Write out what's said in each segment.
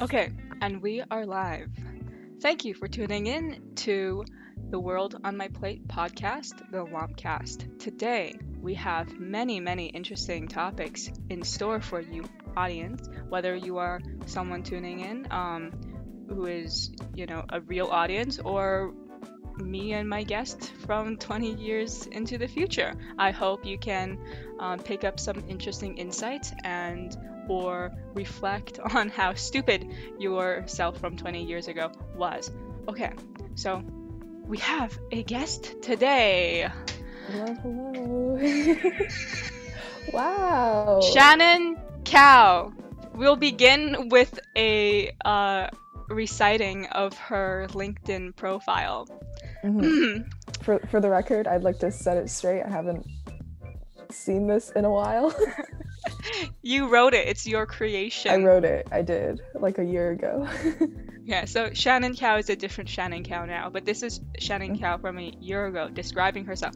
Okay, and we are live. Thank you for tuning in to the World on My Plate podcast, the Wompcast. Today, we have many, many interesting topics in store for you, audience. Whether you are someone tuning in um, who is, you know, a real audience or me and my guest from 20 years into the future. I hope you can um, pick up some interesting insights and or reflect on how stupid yourself from 20 years ago was. Okay, so we have a guest today. Hello, hello. wow. Shannon Cow. We'll begin with a uh, reciting of her LinkedIn profile. Mhm. for for the record, I'd like to set it straight. I haven't seen this in a while. you wrote it, it's your creation. I wrote it. I did like a year ago. Yeah, so Shannon Cow is a different Shannon Cow now, but this is Shannon mm-hmm. Cow from a year ago describing herself.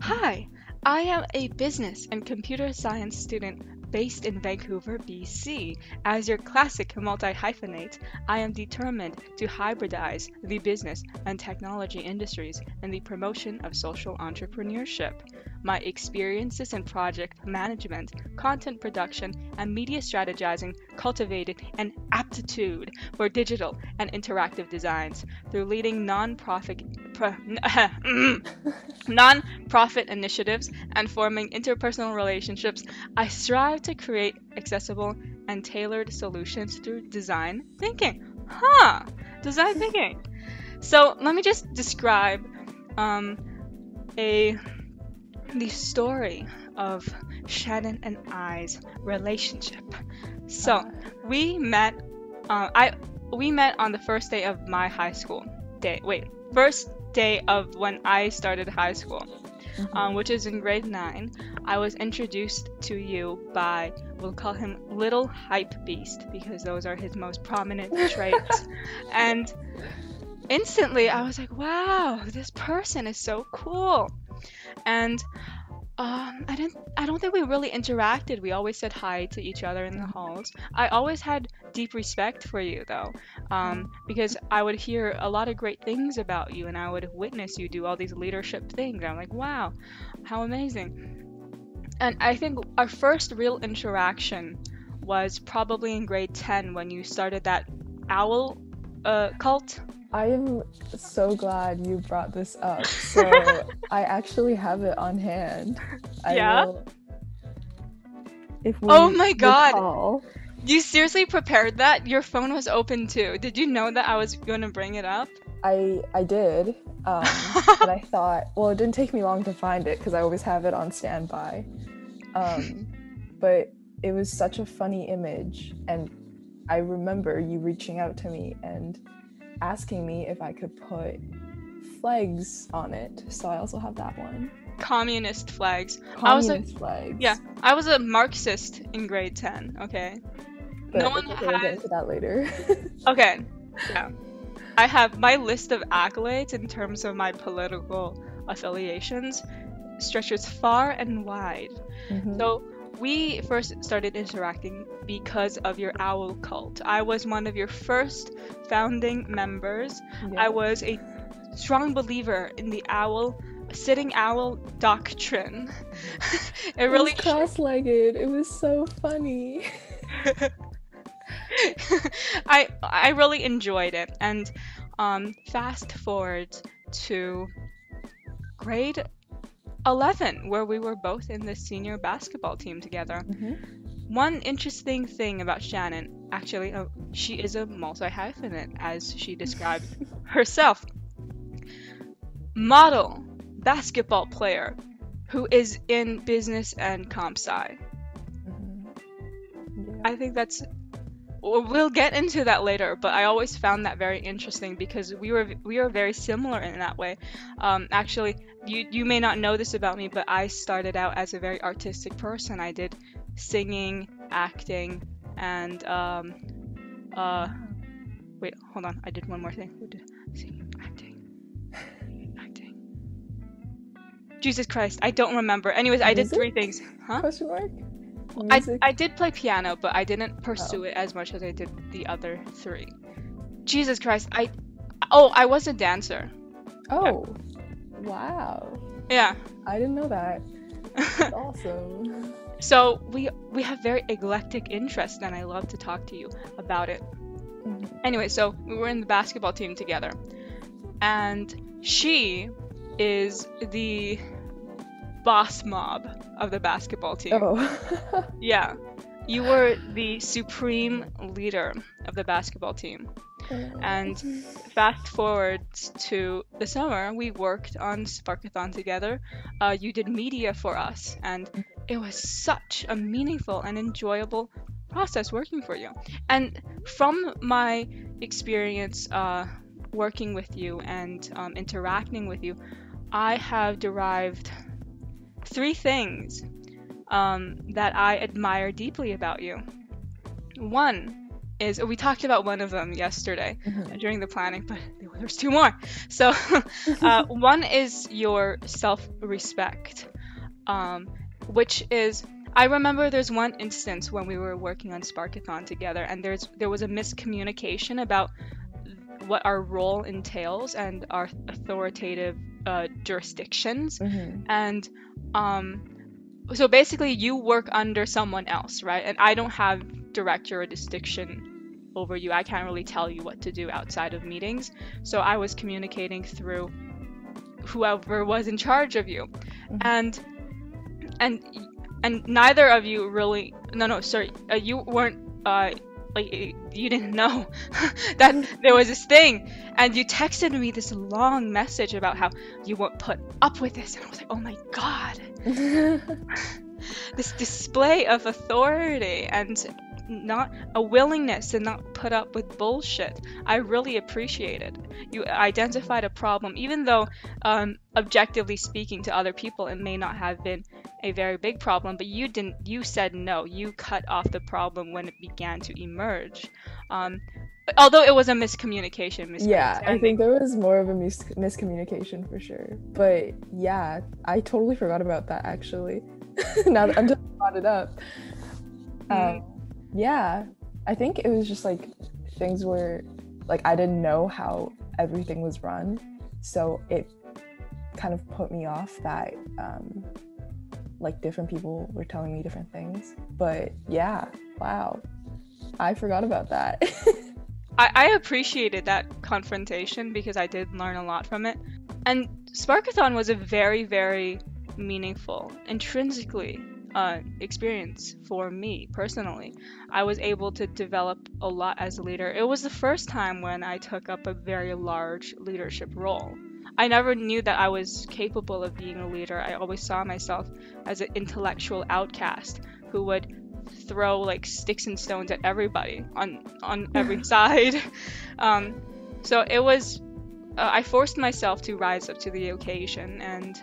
Hi, I am a business and computer science student based in Vancouver, BC. As your classic multi hyphenate, I am determined to hybridize the business and technology industries in the promotion of social entrepreneurship. My experiences in project management, content production, and media strategizing cultivated an aptitude for digital and interactive designs through leading non-profit non-profit initiatives and forming interpersonal relationships. I strive to create accessible and tailored solutions through design thinking. Huh? Design thinking. So let me just describe um, a the story of Shannon and I's relationship. So we met. Uh, I we met on the first day of my high school day. Wait, first day of when I started high school, um, which is in grade nine. I was introduced to you by we'll call him Little Hype Beast because those are his most prominent traits, and instantly I was like, wow, this person is so cool, and um, I didn't. I don't think we really interacted. We always said hi to each other in the halls. I always had deep respect for you, though, um, because I would hear a lot of great things about you, and I would witness you do all these leadership things. I'm like, wow, how amazing! And I think our first real interaction was probably in grade ten when you started that owl uh, cult. I am so glad you brought this up. So I actually have it on hand. I Yeah? will- if we Oh my God. recall- You seriously prepared that? Your phone was open too. Did you know that I was gonna bring it up? I I did, um, but I thought, well, it didn't take me long to find it because I always have it on standby. Um, but it was such a funny image, and I remember you reaching out to me and asking me if I could put flags on it. So I also have that one. Communist flags. I was a- Communist flags. Yeah, I was a Marxist in grade 10, okay? but no one we'll get into that later. Okay, yeah. I have my list of accolades in terms of my political affiliations stretches far and wide. Mhm. So we first started interacting because of your owl cult. I was one of your first founding members. Yeah. I was a strong believer in the owl sitting owl doctrine. it really was cross-legged. It was so funny. I I really enjoyed it. And um, fast forward to grade 11 where we were both in the senior basketball team together. One interesting thing about Shannon, actually, oh, she is a multi hyphenate, as she described herself. Model basketball player who is in business and comp sci. Mhm. Yeah. I think that's. Well, get into that later, but I always found that very interesting because we were we are very similar in that way. Um, actually, you you may not know this about me, but I started out as a very artistic person. I did singing, acting, and um, uh, wait, hold on. I did one more thing. Did- Singing, acting, acting. Jesus Christ, I don't remember. Anyways, I did three things. Huh? Question mark? I, music? I did play piano, but I didn't pursue it as much as I did the other three. Jesus Christ, I oh I was a dancer. oh, wow. Yeah. I didn't know that. That's awesome. So we we have very eclectic interests, and I love to talk to you about it. Mhm. Anyway, so we were in the basketball team together, and she is the boss mob of the basketball team. Oh. Yeah, you were the supreme leader of the basketball team. And fast forward to the summer, we worked on Sparkathon together. Uh, you did media for us, and it was such a meaningful and enjoyable process working for you. And from my experience uh, working with you and um, interacting with you, I have derived three things um, that I admire deeply about you. One is we talked about one of them yesterday Mhm. during the planning, but there's two more. So, uh, one is your self respect, um, which is. I remember there's one instance when we were working on Sparkathon together, and there's there was a miscommunication about what our role entails and our authoritative uh, jurisdictions, Mhm. and um, so basically you work under someone else, right? And I don't have direct jurisdiction over you. I can't really tell you what to do outside of meetings. So I was communicating through whoever was in charge of you. Mhm. And and and neither of you really no no sorry uh, you weren't uh like you didn't know that there was this thing. And you texted me this long message about how you won't put up with this. And i was like oh my god. This display of authority. And not a willingness to not put up with bullshit i really appreciate it. you identified a problem even though um, objectively speaking to other people it may not have been a very big problem but you didn't you said no you cut off the problem when it began to emerge um, although it was a miscommunication yeah, I think there was more of a mis- miscommunication for sure. But yeah, I totally forgot about that actually. now that- until you brought it up. Mm. Um, yeah, I think it was just like things were like I didn't know how everything was run, so it kind of put me off that um, like different people were telling me different things. But yeah, wow, I forgot about that. I, I appreciated that confrontation because I did learn a lot from it. And Sparkathon was a very, very meaningful, intrinsically uh, experience for me personally. I was able to develop a lot as a leader. It was the first time when I took up a very large leadership role. I never knew that I was capable of being a leader. I always saw myself as an intellectual outcast who would throw like sticks and stones at everybody on on every side. Um, so it was. Uh, I forced myself to rise up to the occasion, and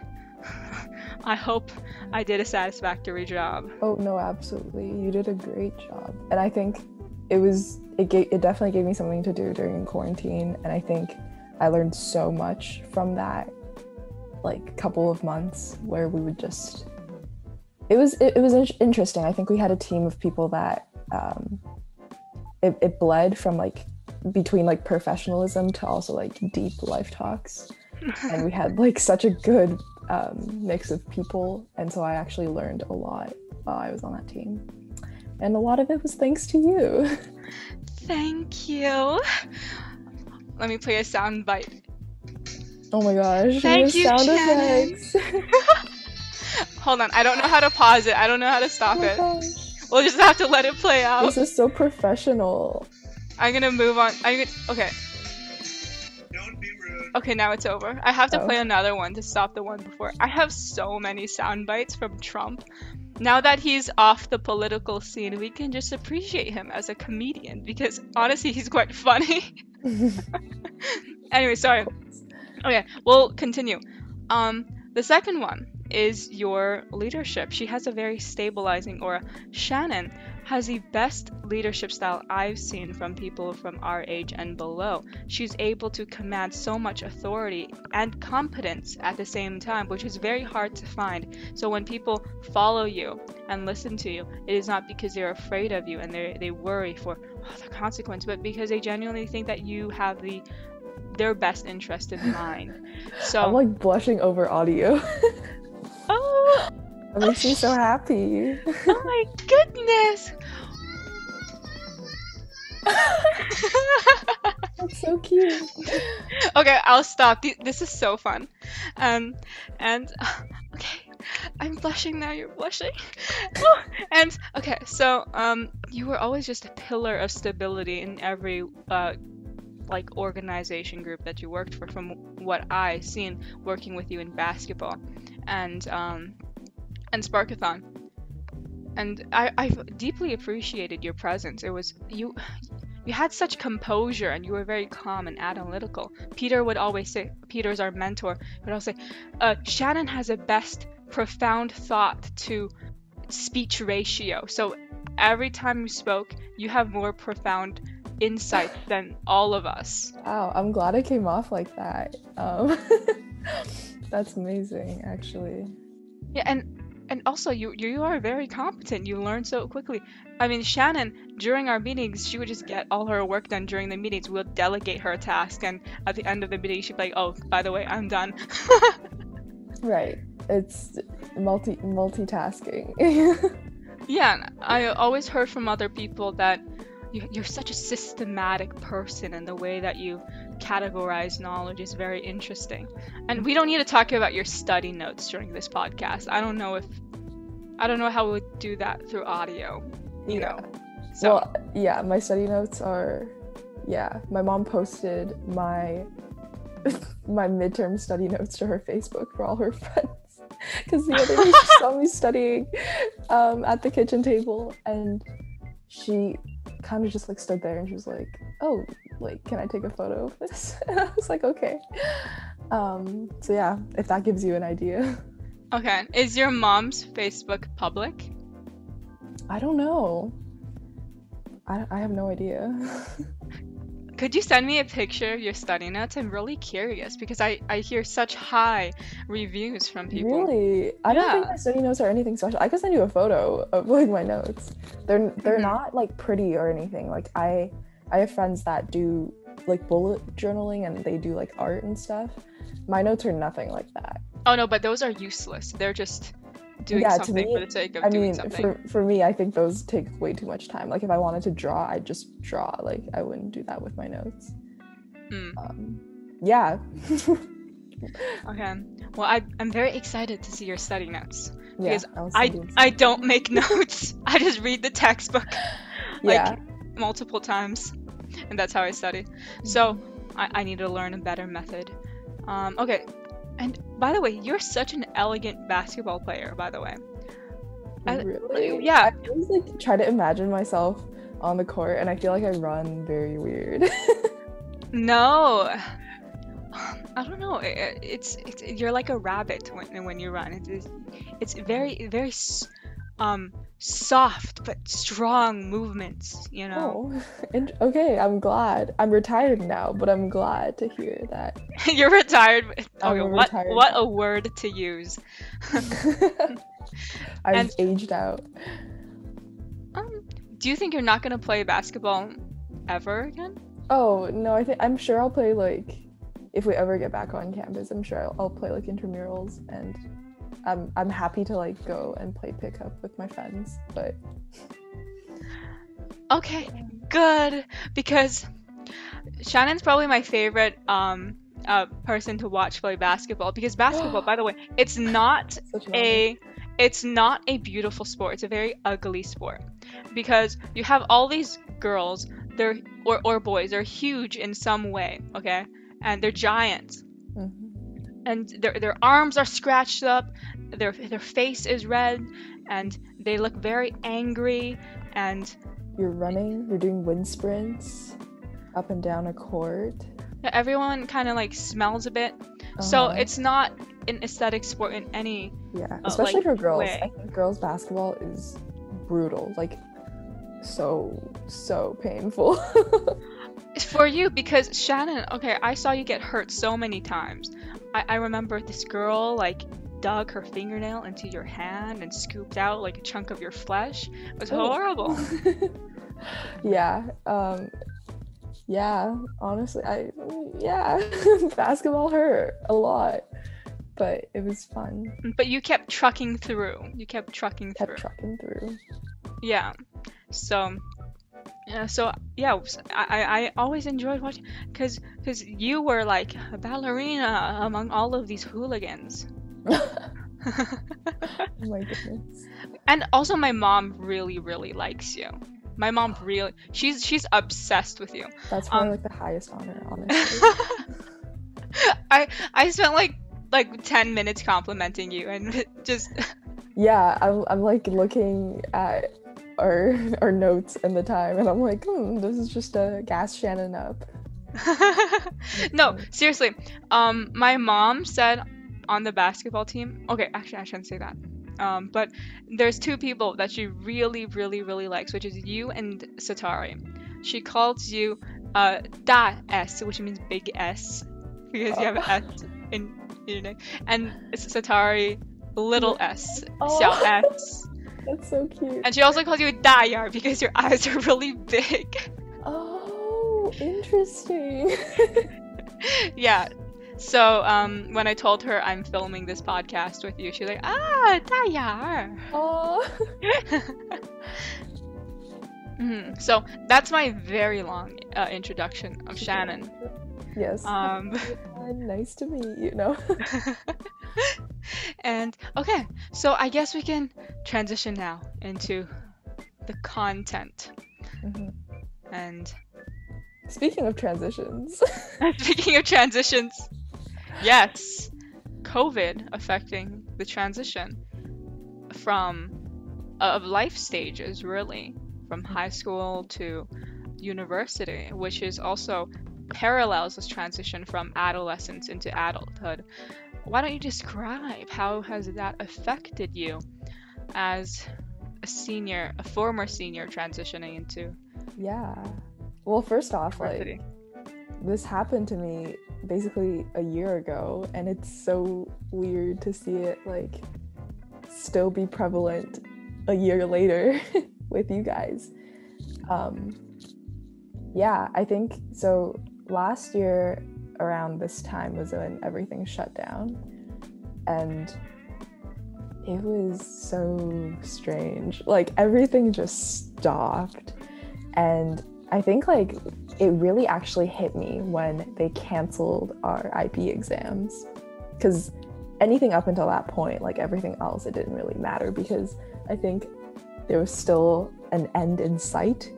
I hope I did a satisfactory job. Oh no, absolutely. You did a great job. And I think it was it it definitely gave me something to do during quarantine and I think I learned so much from that like couple of months where we would just it was it, it was in- interesting. I think we had a team of people that um it, it bled from like between like professionalism to also like deep life talks and we had like such a good um, mix of people and so i actually learned a lot while i was on that team and a lot of it was thanks to you Thank you. Let me play a sound bite. oh my gosh Thank you, sound Shannon. effects Hold on, I don't know how to pause it. I don't know how to oh stop my it. gosh. We'll just have to let it play out. this is so professional I'm gonna move on. I'm gonna, okay. Don't be rude. Okay, now it's over. I have to Oh. play another one to stop the one before. I have so many sound bites from Trump. Now that he's off the political scene, we can just appreciate him as a comedian because honestly, he's quite funny. anyway, sorry. Okay, we'll continue. Um, the second one is your leadership. She has a very stabilizing aura. Shannon, has the best leadership style I've seen from people from our age and below. She's able to command so much authority and competence at the same time, which is very hard to find. So when people follow you and listen to you, it is not because they're afraid of you and they they worry for oh, the consequence, but because they genuinely think that you have the their best interest in mind. So I'm like blushing over audio. oh, It makes me so happy. oh my goodness. That's so cute. okay, I'll stop. This is so fun. Um, and okay, I'm blushing now. You're blushing. and okay, so um, you were always just a pillar of stability in every uh, like organization group that you worked for. From what I seen working with you in basketball, and um, and Sparkathon. And I, I've deeply appreciated your presence. It was you you had such composure and you were very calm and analytical. Peter would always say, Peter's our mentor, would always say, uh, Shannon has a best profound thought to speech ratio. So every time you spoke, you have more profound insight than all of us. Wow, I'm glad I came off like that. Um, that's amazing, actually. Yeah, and and also you you are very competent. You learn so quickly. I mean, Shannon during our meetings, she would just get all her work done during the meetings. We'll delegate her a task, and at the end of the meeting, she'd be like, "Oh, by the way, I'm done." Right. It's multi multitasking. yeah, I always heard from other people that you're such a systematic person, and the way that you categorize knowledge is very interesting. And we don't need to talk about your study notes during this podcast. I don't know if I don't know how we would do that through audio. You Yeah. know. So Well, yeah, my study notes are yeah, my mom posted my my midterm study notes to her Facebook for all her friends. Because the other day she saw me studying um, at the kitchen table and she kind of just like stood there and she was like, Oh, like, can I take a photo of this? And I was like, Okay. Um, so yeah, if that gives you an idea. Okay, is your mom's Facebook public? I don't know. I, I have no idea. Could you send me a picture of your study notes? I'm really curious because I, I hear such high reviews from people. Really? I don't think my study notes are anything special. I could send you a photo of like my notes. They're they're Mhm. not like pretty or anything. Like I I have friends that do like bullet journaling and they do like art and stuff. My notes are nothing like that. Oh no, but those are useless. They're just doing Yeah, something me, for the sake of I doing mean, something. for for me, I think those take way too much time. Like if I wanted to draw, I'd just draw. Like I wouldn't do that with my notes. Hmm. Um, yeah. Okay. Well, I, I'm very excited to see your study notes. yeah. Because I'll I, I don't make notes. I just read the textbook like yeah. multiple times, and that's how I study. So I, I need to learn a better method. Um, okay. And by the way, you're such an elegant basketball player. By the way. I- really? yeah. I always like try to imagine myself on the court, and I feel like I run very weird. No. I don't know. i- i- It's it's you're like a rabbit when when you run. It is it's very very um soft but strong movements, you know. oh, and, okay. I'm glad. I'm retired now, but I'm glad to hear that. you're retired. but- I'm Okay, what retired what a word to use. I've And- aged out. Um, do you think you're not gonna play basketball ever again? Oh no, I think I'm sure I'll play like if we ever get back on campus. I'm sure I'll, I'll play like intramurals, and I'm I'm happy to like go and play pickup with my friends. But Okay, good because Shannon's probably my favorite um uh person to watch play basketball because basketball, by the way, it's not such an honor. a it's not a beautiful sport. It's a very ugly sport because you have all these girls, they're or, or boys, they're huge in some way, okay? And they're giants. And their their arms are scratched up, their their face is red, and they look very angry and You're running. You're doing wind sprints up and down a court. everyone kind of like smells a bit. So Uh-huh. it's not an aesthetic sport in any Yeah, uh, especially like, for girls. way. I think girls basketball is brutal. Like so so painful. for you because Shannon, okay, I saw you get hurt so many times. I, I remember this girl like dug her fingernail into your hand and scooped out like a chunk of your flesh. It was Oh. horrible. yeah. Um yeah, honestly, I yeah, basketball hurt a lot, but it was fun. But you kept trucking through. You kept trucking Kept through. trucking through. Yeah. So, yeah. So yeah, I, I always enjoyed watching because because you were like a ballerina among all of these hooligans. Oh my goodness. and also, my mom really really likes you. My mom really she's she's obsessed with you. That's probably Um, like the highest honor, honestly. I I spent like like ten minutes complimenting you and just yeah, I'm I'm like looking at our our notes and the time and I'm like, hmm, this is just a gas Shannon up. no seriously. Um, my mom said on the basketball team. Okay, actually I shouldn't say that. Um, but there's two people that she really really really likes, which is you and Satari. She calls you uh Da S, which means big S, because you have an S in your name, and Satari little S, Oh. Xiao S. That's so cute. And she also calls you Dayar because your eyes are really big. Oh, interesting. yeah. So um, when I told her I'm filming this podcast with you, she's like, ah, Dayar. oh. Mhm. So that's my very long uh, introduction of Shannon. Yes. Um, nice to meet you. No. and okay, so I guess we can transition now into the content. Mhm. And Speaking of transitions. speaking of transitions, yes, COVID affecting the transition from of life stages, really, from high school to university, which is also parallels this transition from adolescence into adulthood. Why don't you describe how has that affected you as a senior, a former senior transitioning into yeah. Well, first off, like this happened to me basically a year ago and it's so weird to see it like still be prevalent a year later with you guys. Um yeah, I think so last year around this time was when everything shut down and it was so strange. Like everything just stopped and I think like it really actually hit me when they canceled our IB exams because anything up until that point, like everything else, it didn't really matter because I think there was still an end in sight.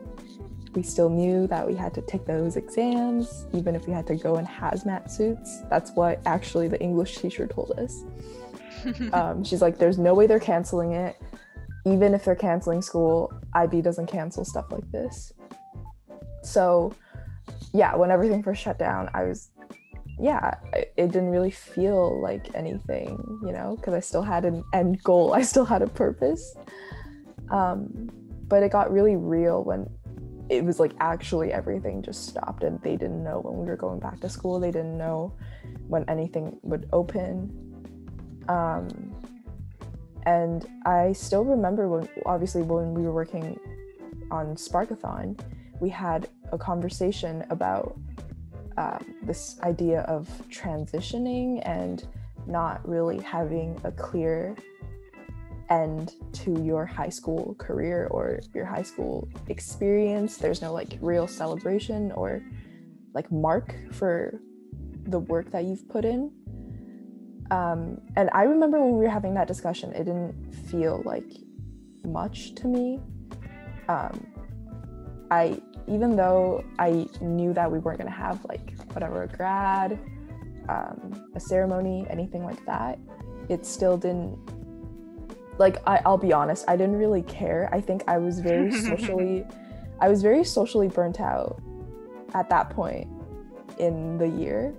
We still knew that we had to take those exams, even if we had to go in hazmat suits. That's what actually the English teacher told us. Um, she's like, there's no way they're canceling it. Even if they're canceling school, IB doesn't cancel stuff like this. So, yeah, when everything first shut down, I was, yeah, it, it didn't really feel like anything, you know, because I still had an end goal, I still had a purpose. Um, but it got really real when it was like actually everything just stopped and they didn't know when we were going back to school. They didn't know when anything would open. Um, and I still remember when, obviously, when we were working on Sparkathon, we had a conversation about um, this idea of transitioning and not really having a clear end to your high school career or your high school experience. There's no like real celebration or like mark for the work that you've put in. Um, and I remember when we were having that discussion, it didn't feel like much to me. Um, I even though I knew that we weren't gonna have like whatever a grad, um, a ceremony, anything like that, it still didn't. Like I, I'll be honest, I didn't really care. I think I was very socially, I was very socially burnt out at that point in the year,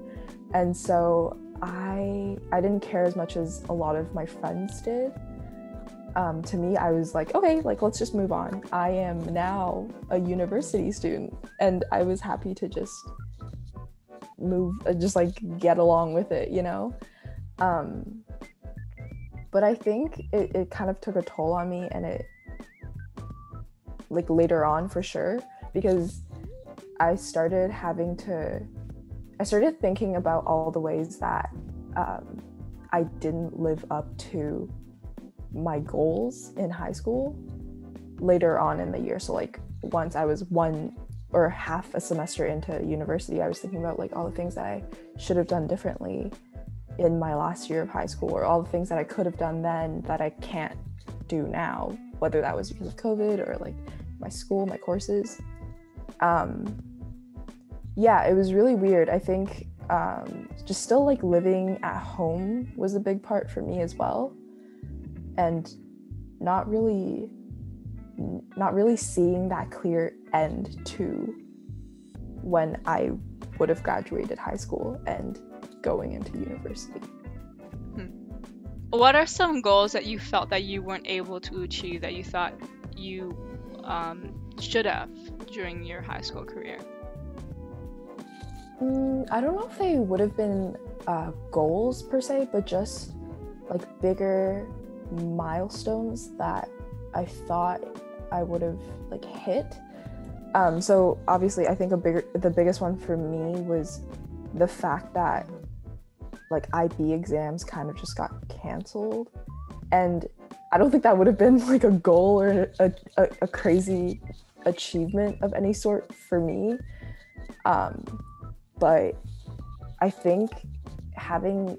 and so I I didn't care as much as a lot of my friends did. um, to me, I was like, okay, like let's just move on. I am now a university student, and I was happy to just move, uh, just like get along with it, you know. Um, but I think it, it kind of took a toll on me, and it like later on for sure because I started having to, I started thinking about all the ways that um, I didn't live up to my goals in high school later on in the year. So, like, once I was one or half a semester into university, I was thinking about like all the things that I should have done differently in my last year of high school, or all the things that I could have done then that I can't do now, whether that was because of COVID or like my school, my courses. Um, yeah, it was really weird. I think um, just still like living at home was a big part for me as well, and not really, not really seeing that clear end to when I would have graduated high school and going into university. What are some goals that you felt that you weren't able to achieve that you thought you um, should have during your high school career? Mm, I don't know if they would have been uh, goals per se, but just like bigger milestones that I thought I would have like hit. Um, so obviously, I think a bigger, the biggest one for me was the fact that like IB exams kind of just got canceled, and I don't think that would have been like a goal or a, a, a crazy achievement of any sort for me. Um, but I think having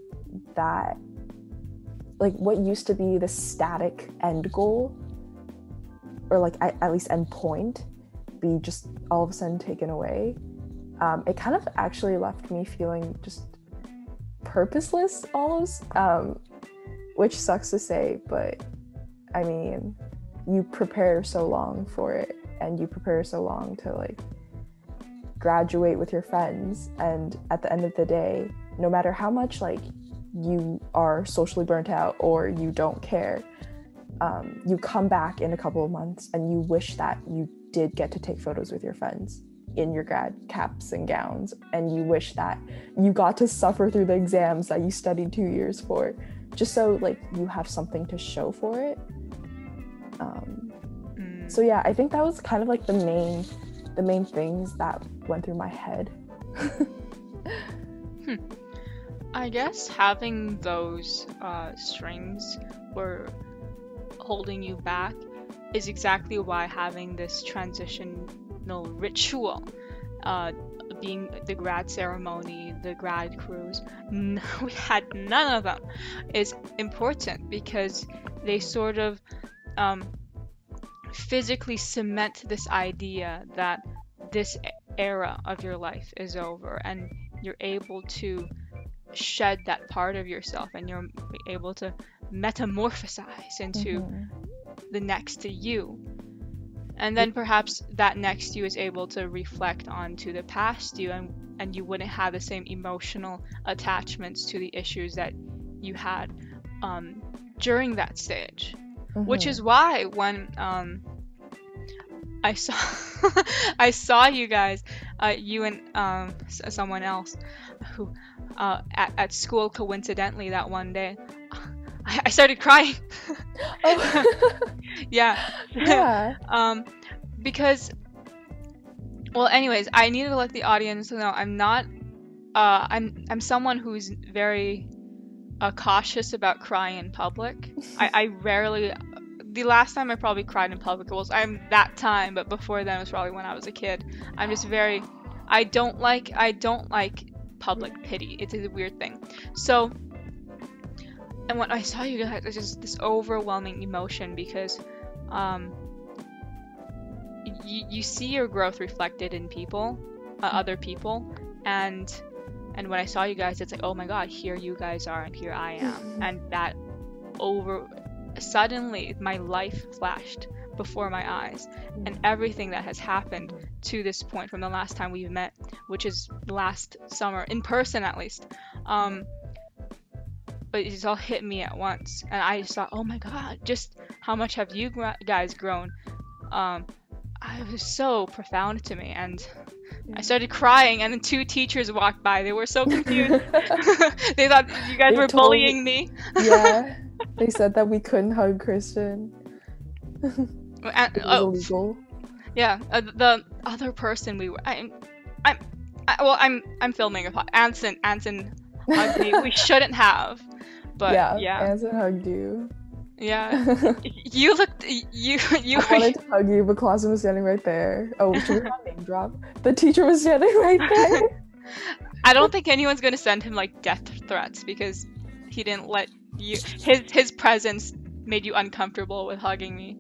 that, like what used to be the static end goal, or like at, at least end point, be just all of a sudden taken away, um, it kind of actually left me feeling just purposeless almost, um, which sucks to say, but I mean, you prepare so long for it and you prepare so long to like graduate with your friends and at the end of the day no matter how much like you are socially burnt out or you don't care um, you come back in a couple of months and you wish that you did get to take photos with your friends in your grad caps and gowns and you wish that you got to suffer through the exams that you studied two years for just so like you have something to show for it. Um, Mm. so yeah i think that was kind of like the main the main things that went through my head. I guess having those uh, strings were holding you back is exactly why having this ritual, uh, being the grad ceremony, the grad cruise, n- we had none of them, is important because they sort of um, physically cement this idea that this era of your life is over and you're able to shed that part of yourself and you're able to metamorphosize into Mhm. the next to you. And then perhaps that next you is able to reflect onto the past you and, and you wouldn't have the same emotional attachments to the issues that you had um, during that stage. Which Mhm. is why when um, I saw I saw you guys, uh, you and um, someone else who uh, at, at school coincidentally that one day, I, I started crying. oh. yeah. yeah um, because, well, anyways, I needed to let the audience know I'm not. Uh, I'm I'm someone who's very uh, cautious about crying in public. I, I rarely. The last time I probably cried in public was I'm that time, but before then it was probably when I was a kid. I'm just very. I don't like. I don't like public pity. It's a weird thing. So. And when I saw you guys, it's just this overwhelming emotion because, um, you, you see your growth reflected in people, uh, other people, and and when I saw you guys, it's like, oh my god, here you guys are, and here I am, and that over suddenly my life flashed before my eyes, and everything that has happened to this point from the last time we've met, which is last summer in person at least. Um, but it just all hit me at once, and I just thought, oh my god, just how much have you guys grown um I was so profound to me and I started crying and then two teachers walked by they were so confused they thought you guys They were bullying me yeah, they said that we couldn't hug Christian. And- It was oh, illegal. Yeah, uh, the other person we were. I'm, I'm, I, well, I'm, I'm filming a pod. Anson, Anson, me. we shouldn't have, but yeah, yeah, Anson hugged you. yeah. You looked, you, you I wanted to hug you, but Clausen was standing right there. Oh, should we not name drop? The teacher was standing right there. I don't think anyone's gonna send him like death threats because he didn't let you. His, his presence made you uncomfortable with hugging me.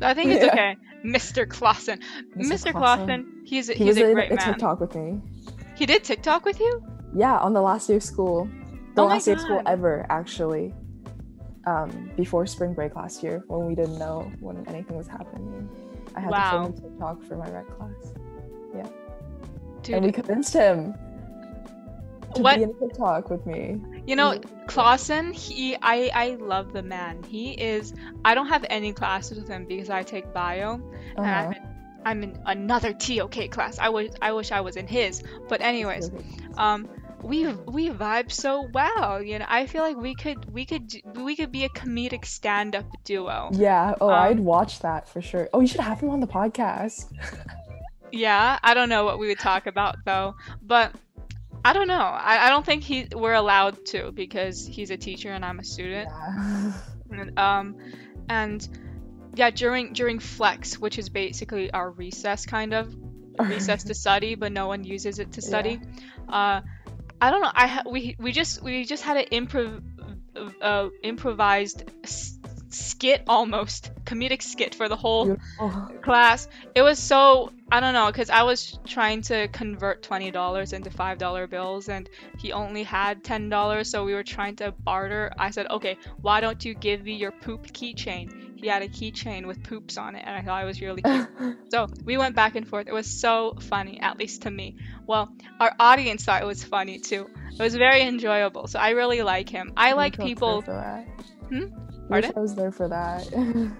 So I think it's Yeah. okay, Mr. Clausen. Mr. Mr. Clausen. He's a, He he's was a in great a man. TikTok with me. He did TikTok with you? Yeah, on the last day of school. The Oh last day of school ever, actually. Um, before spring break last year, when we didn't know when anything was happening. I had Wow. to film a TikTok for my rec class. Dude, and we convinced him to What- be in a TikTok with me. You know. Clausen, he I I love the man. He is I don't have any classes with him because I take bio and I'm Uh-huh. in, I'm in another TOK class. I wish I wish I was in his. But anyways, um we we vibe so well. You know, I feel like we could we could we could be a comedic stand-up duo. Yeah. Oh, Um, I'd watch that for sure. Oh, you should have him on the podcast. Yeah, I don't know what we would talk about though, but I don't know. I, I don't think he we're allowed to because he's a teacher and I'm a student. Yeah. And, um, and yeah, during during flex, which is basically our recess kind of recess to study, but no one uses it to Yeah. study. Uh, I don't know. I ha- we we just we just had an improv uh, improvised s- skit almost comedic skit for the whole Beautiful. class. It was so I don't know because I was trying to convert twenty dollars into five dollar bills and he only had ten dollars, so we were trying to barter. I said, okay, why don't you give me your poop keychain? He had a keychain with poops on it, and I thought it was really cute. so we went back and forth. It was so funny, at least to me. Well, our audience thought it was funny too. It was very enjoyable. So I really like him. I like wish was people. For that. Hmm? Wish I was there for that.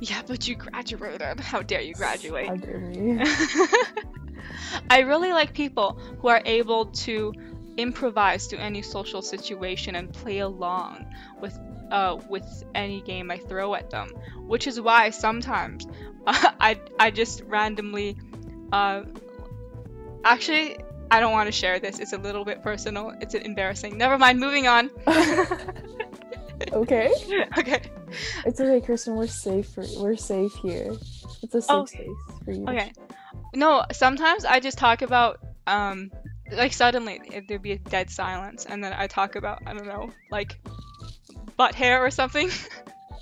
Yeah, but you graduated. How dare you graduate? How dare me? I really like people who are able to improvise to any social situation and play along with uh, with any game I throw at them. Which is why sometimes I I just randomly uh, actually I don't want to share this. It's a little bit personal. It's embarrassing. Never mind. Moving on. okay. okay. It's okay, Kristen. We're safe. For, we're safe here. It's a safe Oh, space for you. Okay. No, sometimes I just talk about um like suddenly there'd be a dead silence and then I talk about I don't know, like butt hair or something.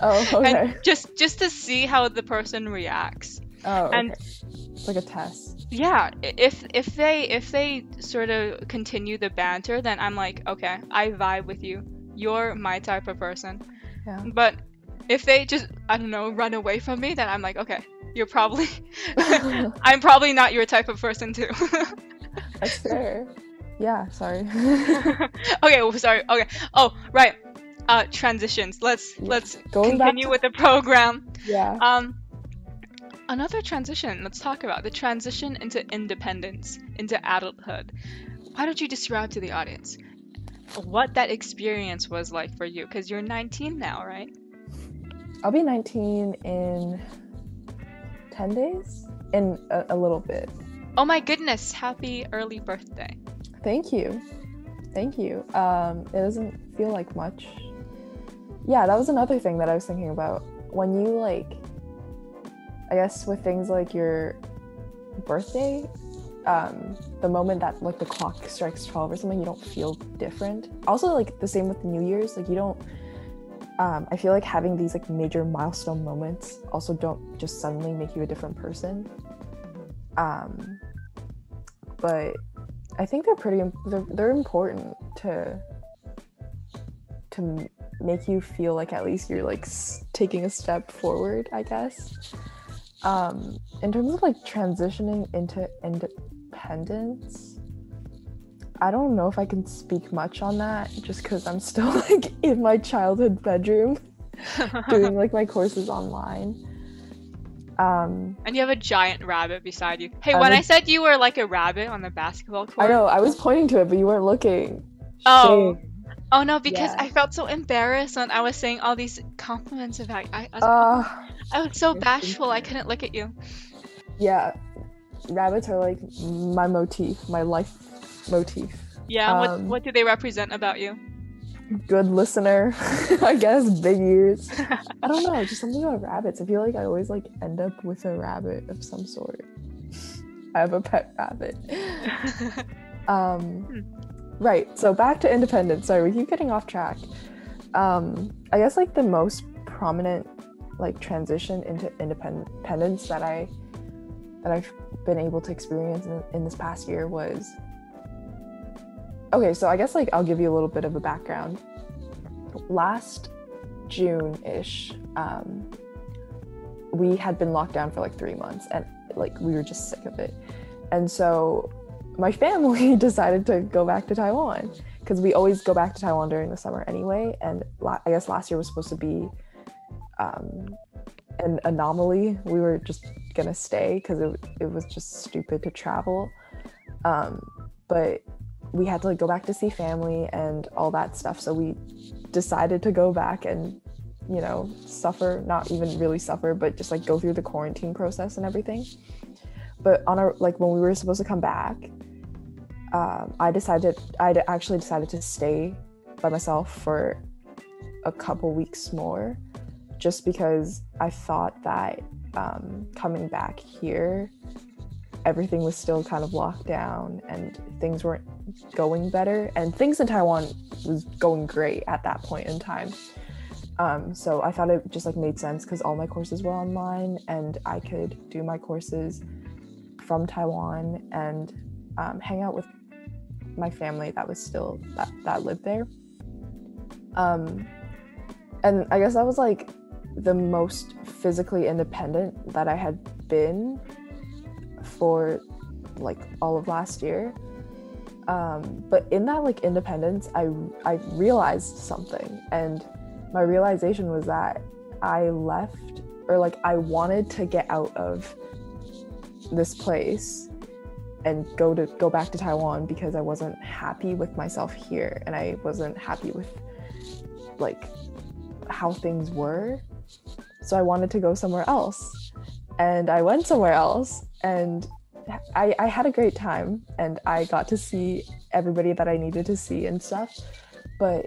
Oh, okay. and just just to see how the person reacts. oh, okay. and- it's like a test. Yeah, if if they if they sort of continue the banter, then I'm like, okay, I vibe with you. You're my type of person. Yeah. But if they just I don't know, run away from me, then I'm like, okay, you're probably I'm probably not your type of person too. That's fair. Yeah. Sorry. okay, well, sorry. Okay. Oh, right. Uh, transitions. Let's Yeah. let's Going continue to- with the program. yeah. Um, another transition. Let's talk about the transition into independence, into adulthood. Why don't you describe to the audience what that experience was like for you? Because you're 19 now, right? I'll be 19 in 10 days. In a, a little bit. Oh my goodness! Happy early birthday. Thank you. Thank you. Um, it doesn't feel like much. Yeah, that was another thing that I was thinking about. When you like, I guess with things like your birthday, um, the moment that like the clock strikes 12 or something, you don't feel different. Also, like the same with New Year's, like you don't. Um, I feel like having these like major milestone moments also don't just suddenly make you a different person. Um, but I think they're pretty. They're, they're important to to make you feel like at least you're like s- taking a step forward. I guess. Um, in terms of like transitioning into independence, I don't know if I can speak much on that, just because I'm still like in my childhood bedroom. doing like my courses online. Um, and you have a giant rabbit beside you. Hey, I when I said you were like a rabbit on the basketball court. I know I was pointing to it, but you weren't looking. Oh. Shame. Oh no, because Yeah. I felt so embarrassed when I was saying all these compliments about you. I, I, was, Uh, I was so bashful. I couldn't look at you. yeah, rabbits are like my motif, my life motif. Yeah. what Um, What do they represent about you? Good listener, I guess. Big ears. I don't know, just something about rabbits. I feel like I always like end up with a rabbit of some sort. I have a pet rabbit. Um, right. So back to independence. Sorry, we keep getting off track. Um, I guess like the most prominent like transition into independence that I that I've been able to experience in, in this past year was okay. So I guess like I'll give you a little bit of a background. Last June ish, um, we had been locked down for like three months, and like we were just sick of it, and so my family decided to go back to Taiwan because we always go back to Taiwan during the summer anyway. And la- I guess last year was supposed to be um, an anomaly. We were just gonna stay because it, it was just stupid to travel. Um, but we had to like go back to see family and all that stuff. So we decided to go back and you know suffer, not even really suffer, but just like go through the quarantine process and everything. But on our like when we were supposed to come back, um, I decided I actually decided to stay by myself for a couple weeks more, just because I thought that um, coming back here, everything was still kind of locked down and things weren't going better, and things in Taiwan was going great at that point in time. Um, so I thought it just like made sense because all my courses were online and I could do my courses from Taiwan and um, hang out with my family that was still that, that lived there. Um, and I guess that was like the most physically independent that I had been for like all of last year. Um, but in that like independence, I I realized something, and my realization was that I left or like I wanted to get out of this place and go to go back to Taiwan because I wasn't happy with myself here and I wasn't happy with like how things were. So I wanted to go somewhere else. And I went somewhere else and I, I had a great time and I got to see everybody that I needed to see and stuff. But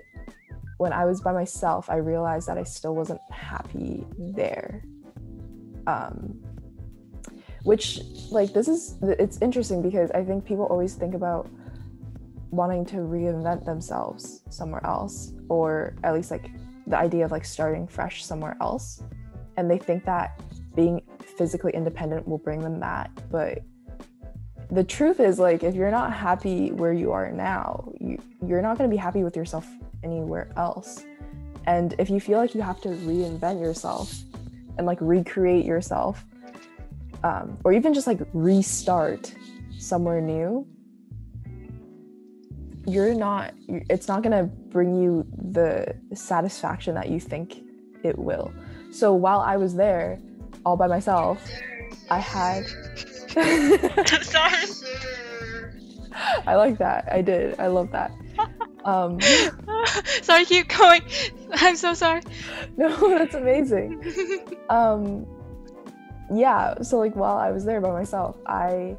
when I was by myself, I realized that I still wasn't happy there. Um, which like this is it's interesting because i think people always think about wanting to reinvent themselves somewhere else or at least like the idea of like starting fresh somewhere else. And they think that being physically independent will bring them that. But the truth is like if you're not happy where you are now you you're not going to be happy with yourself anywhere else. And if you feel like you have to reinvent yourself and like recreate yourself um, or even just like restart somewhere new you're not it's not going to bring you the satisfaction that you think it will so while i was there all by myself i had Sorry. i like that i did i love that um sorry, keep going. I'm so sorry. no that's amazing um yeah so like while i was there by myself i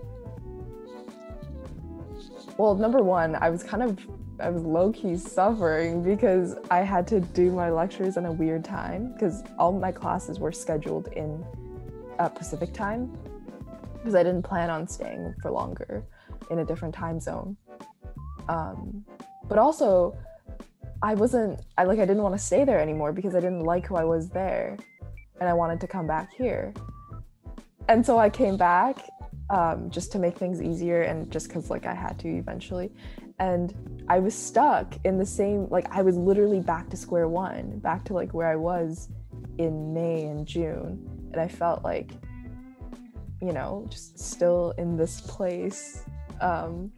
well number one i was kind of i was low-key suffering because i had to do my lectures in a weird time because all my classes were scheduled in uh, pacific time because i didn't plan on staying for longer in a different time zone. Um, but also i wasn't i like i didn't want to stay there anymore because i didn't like who i was there and i wanted to come back here and so i came back um, just to make things easier and just because like i had to eventually. And i was stuck in the same like i was literally back to square one back to like where i was in may and june. And i felt like you know just still in this place. Um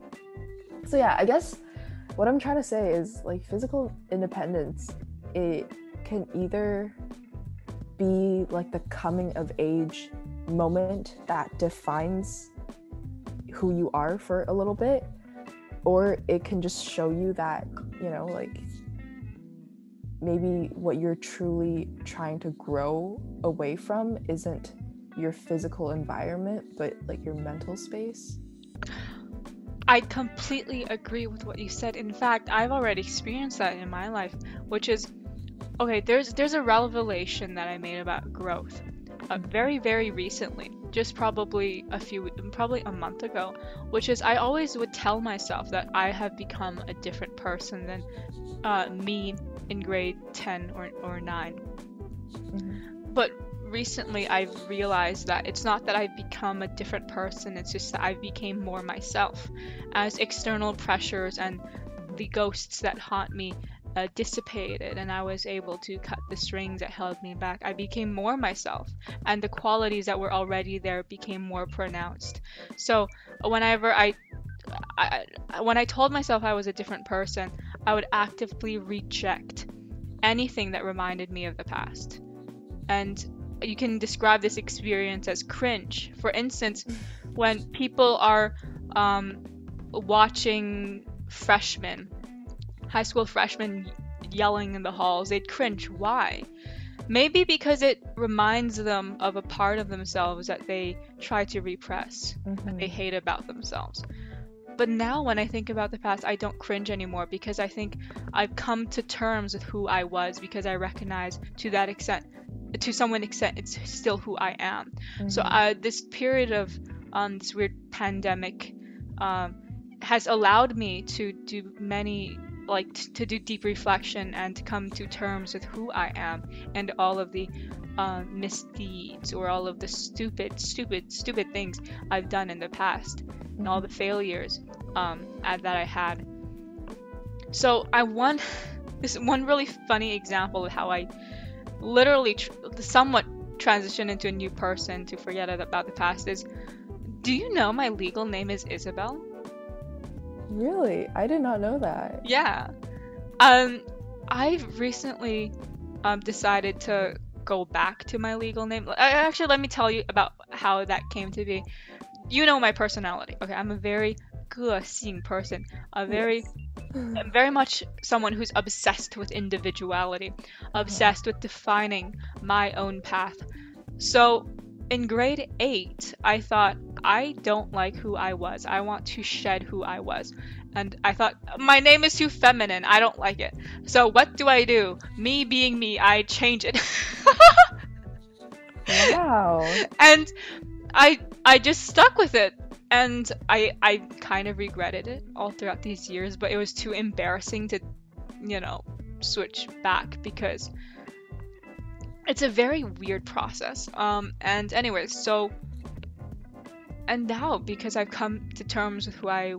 so yeah i guess what i'm trying to say is like physical independence it can either be like the coming of age moment that defines who you are for a little bit or it can just show you that you know like maybe what you're truly trying to grow away from isn't your physical environment but like your mental space I completely agree with what you said. In fact, I've already experienced that in my life, which is okay, there's there's a revelation that I made about growth. Uh, very very recently, just probably a few probably a month ago, which is I always would tell myself that I have become a different person than uh, me in grade 10 or, or 9. Mhm. But recently I've realized that it's not that I've become a different person, it's just that I became more myself. As external pressures and the ghosts that haunt me uh, dissipated and I was able to cut the strings that held me back, I became more myself. And the qualities that were already there became more pronounced. So whenever I, I when I told myself I was a different person, I would actively reject anything that reminded me of the past. And you can describe this experience as cringe. For instance, when people are um, watching freshmen, high school freshmen yelling in the halls, they'd cringe. Why? Maybe because it reminds them of a part of themselves that they try to repress, that they Mhm. hate about themselves. But now, when I think about the past, I don't cringe anymore because I think I've come to terms with who I was because I recognize to that extent, to someone extent, it's still who I am. So Mhm. uh, this period of um, this weird pandemic um, has allowed me to do many like t- to do deep reflection and to come to terms with who I am and all of the uh, misdeeds or all of the stupid, stupid, stupid things I've done in the past and all the failures um, uh, that I had. So I want this one really funny example of how I literally tr- somewhat transition into a new person to forget about the past is do you know my legal name is Isabel? Really i did not know that Yeah. Um, I've recently um, decided to go back to my legal name. Actually, let me tell you about how that came to be. You know my personality. Okay, I'm a very 个性 person. A very, I'm very much someone who's obsessed with individuality, obsessed with defining my own path. So, in grade 8, I thought I don't like who I was. I want to shed who I was. And I thought my name is too feminine. I don't like it. So what do I do? Me being me, I change it. wow and I I just stuck with it. And I I kind of regretted it all throughout these years, but it was too embarrassing to, you know, switch back because it's a very weird process. Um and anyways, so and now because I've come to terms with who I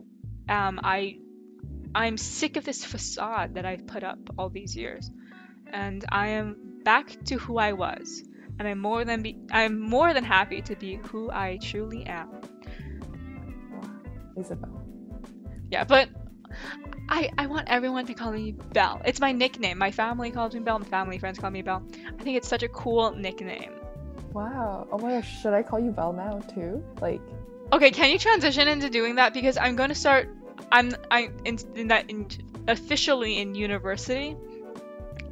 am, I I'm sick of this facade that I've put up all these years. And I am back to who I was and I'm more than be I'm more than happy to be who I truly am. isabel Yeah, but I I want everyone to call me Belle. It's my nickname. My family calls me Belle. My family friends call me Belle. I think it's such a cool nickname. wow oh my gosh should i call you belle now too like Okay, can you transition into doing that because I'm going to start I'm I in, in that in, officially in university.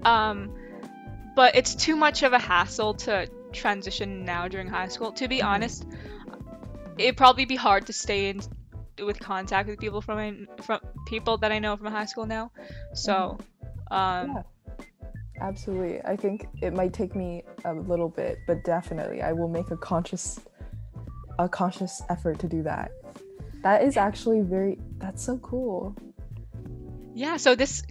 Um but it's too much of a hassle to transition now during high school. To be Mhm. honest, it'd probably be hard to stay in with contact with people from my, from people that I know from high school now. So, um Yeah. absolutely i think it might take me a little bit but definitely i will make a conscious a conscious effort to do that that is actually very that's so cool yeah, so this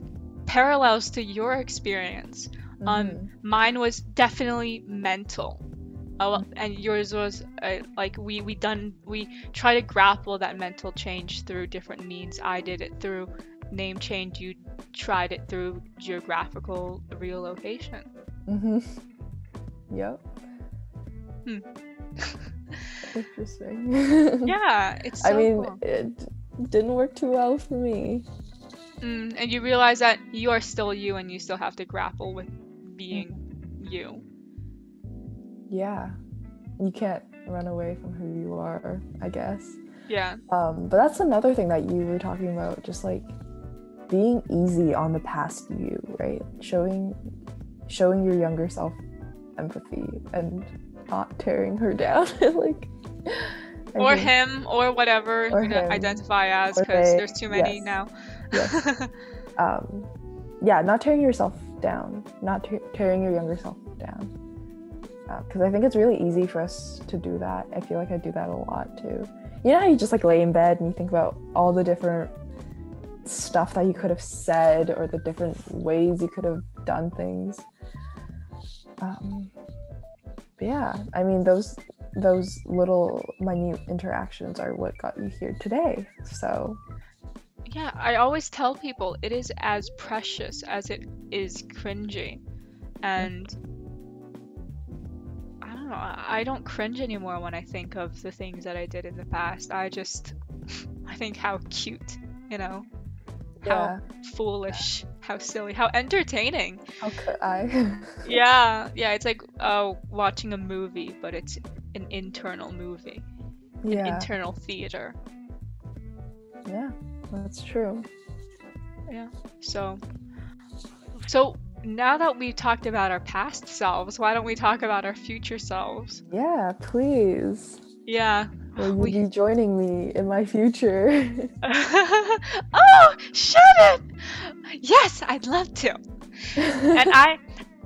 parallels to your experience. Um, Mhm. mine was definitely mental uh, and yours was uh, like we we done we try to grapple that mental change through different means i did it through name change you tried it through geographical relocation Mhm. Yep. Hmm. Interesting. yeah it's so I mean, cool. it didn't work too well for me. Mm, and you realize that you are still you and you still have to grapple with being you. Yeah. You can't run away from who you are, I guess. Yeah. Um, but that's another thing that you were talking about, just like being easy on the past you, right? Showing showing your younger self empathy and not tearing her down. like I Or think- him, or whatever Or you him. identify as, because there's too many yes. now. Yes. um, yeah, not tearing yourself down, not te- tearing your younger self down. Because I think it's really easy for us to do that. I feel like I do that a lot too. You know how you just like lay in bed and you think about all the different stuff that you could have said or the different ways you could have done things. Um, yeah, I mean those those little minute interactions are what got you here today. So Yeah, I always tell people it is as precious as it is cringy. And know, I don't cringe anymore when I think of the things that I did in the past. I just I think how cute, you know, yeah, how foolish, how silly, how entertaining. how could I? Yeah, yeah, it's like uh watching a movie, but it's an internal movie, an internal theater. Yeah, that's true. Yeah. So, so now that we've talked about our past selves, why don't we talk about our future selves? Yeah, please. Yeah. Will you We- be joining me in my future? oh, shut it! Yes, I'd love to. And I,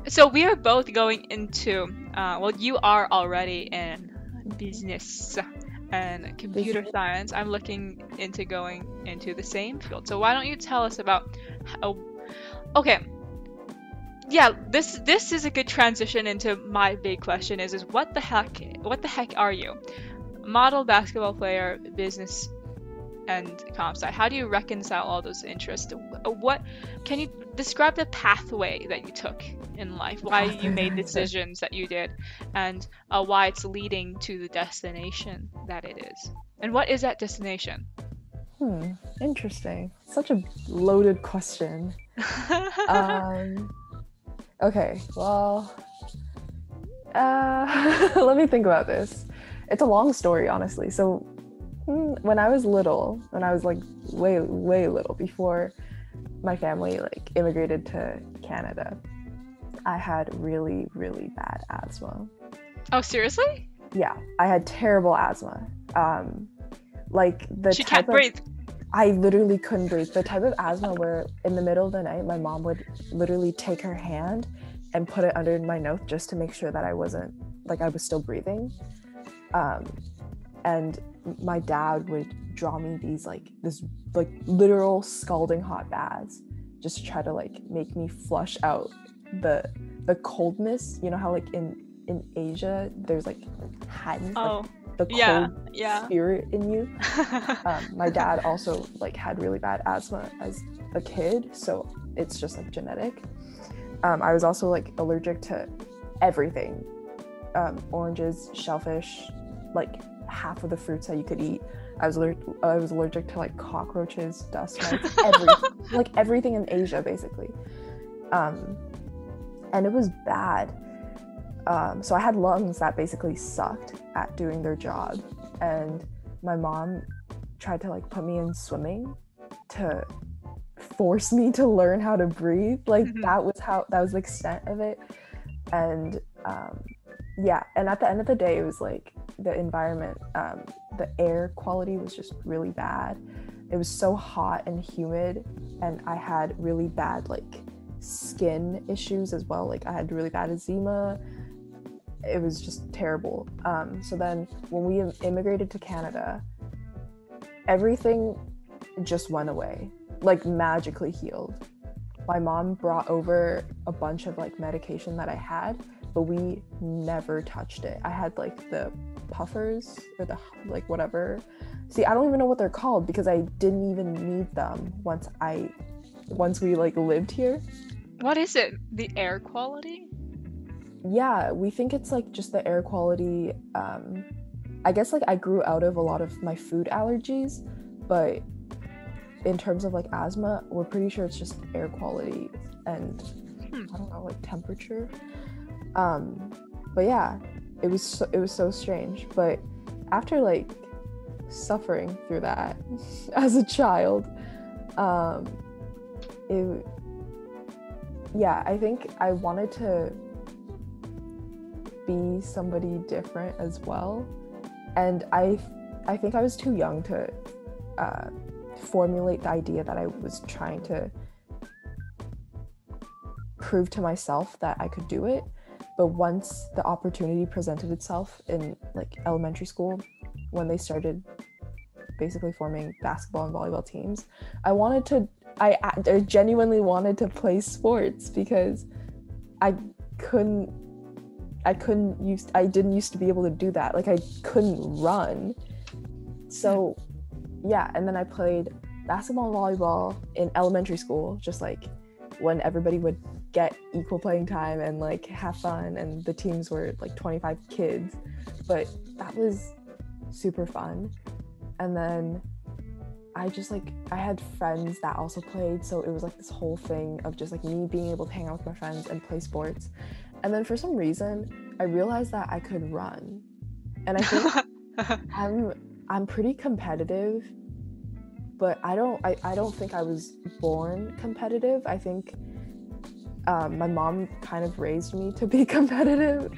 so we are both going into, uh, well, you are already in business and computer Business. science. I'm looking into going into the same field. So why don't you tell us about how? Okay. Yeah, this this is a good transition into my big question is is what the heck what the heck are you? Model basketball player, business and comp sci. How do you reconcile all those interests? What can you describe the pathway that you took in life? Why you made decisions that you did, and uh, why it's leading to the destination that it is? And what is that destination? hmm, interesting. Such a loaded question. Um, okay, well, uh, let me think about this. It's a long story, honestly. So, hmm, when I was little, when I was like way, way little, before my family like immigrated to Canada, I had really, really bad asthma. oh, seriously? Yeah, I had terrible asthma. Um, like the she type can't of, breathe. I literally couldn't breathe. The type of asthma where in the middle of the night, my mom would literally take her hand and put it under my nose just to make sure that I wasn't like I was still breathing. Um, and my dad would draw me these like this like literal scalding hot baths just to try to like make me flush out the the coldness. You know how like in in Asia there's like hadn't like, The cold yeah, yeah. spirit in you. Um, my dad also like had really bad asthma as a kid so it's just like genetic. Um, i was also like allergic to everything. Um, oranges shellfish like half of the fruits that you could eat. I was allergic i was allergic to like cockroaches dust mites everything like everything in asia basically. Um, and it was bad um, so i had lungs that basically sucked at doing their job. And my mom tried to like put me in swimming to force me to learn how to breathe. Like Mhm. that was how that was the extent of it. And um yeah and at the end of the day it was like the environment um the air quality was just really bad. It was so hot and humid and i had really bad like skin issues as well. Like i had really bad eczema it was just terrible. Um so then when we immigrated to canada everything just went away like magically healed. My mom brought over a bunch of like medication that i had but we never touched it. I had like the puffers or the like whatever. See i don't even know what they're called because i didn't even need them once i once we like lived here. What is it? The air quality? Yeah we think it's like just the air quality um i guess like i grew out of a lot of my food allergies but in terms of like asthma we're pretty sure it's just air quality and Hmm. I don't know, like temperature. Um, but yeah, it was so, it was so strange. But after like suffering through that as a child, um, it yeah, I think I wanted to be somebody different as well, and I I think I was too young to uh, formulate the idea that I was trying to prove to myself that I could do it. But once the opportunity presented itself in like elementary school, when they started basically forming basketball and volleyball teams, I wanted to. I, I genuinely wanted to play sports because I couldn't. I couldn't use. I didn't used to be able to do that. Like I couldn't run. So, yeah, and then I played basketball and volleyball in elementary school, just like when everybody would get equal playing time and like have fun and the teams were like 25 kids but that was super fun and then i just like i had friends that also played so it was like this whole thing of just like me being able to hang out with my friends and play sports and then for some reason i realized that i could run and i think i'm i'm pretty competitive but i don't I, I don't think i was born competitive i think um, my mom kind of raised me to be competitive.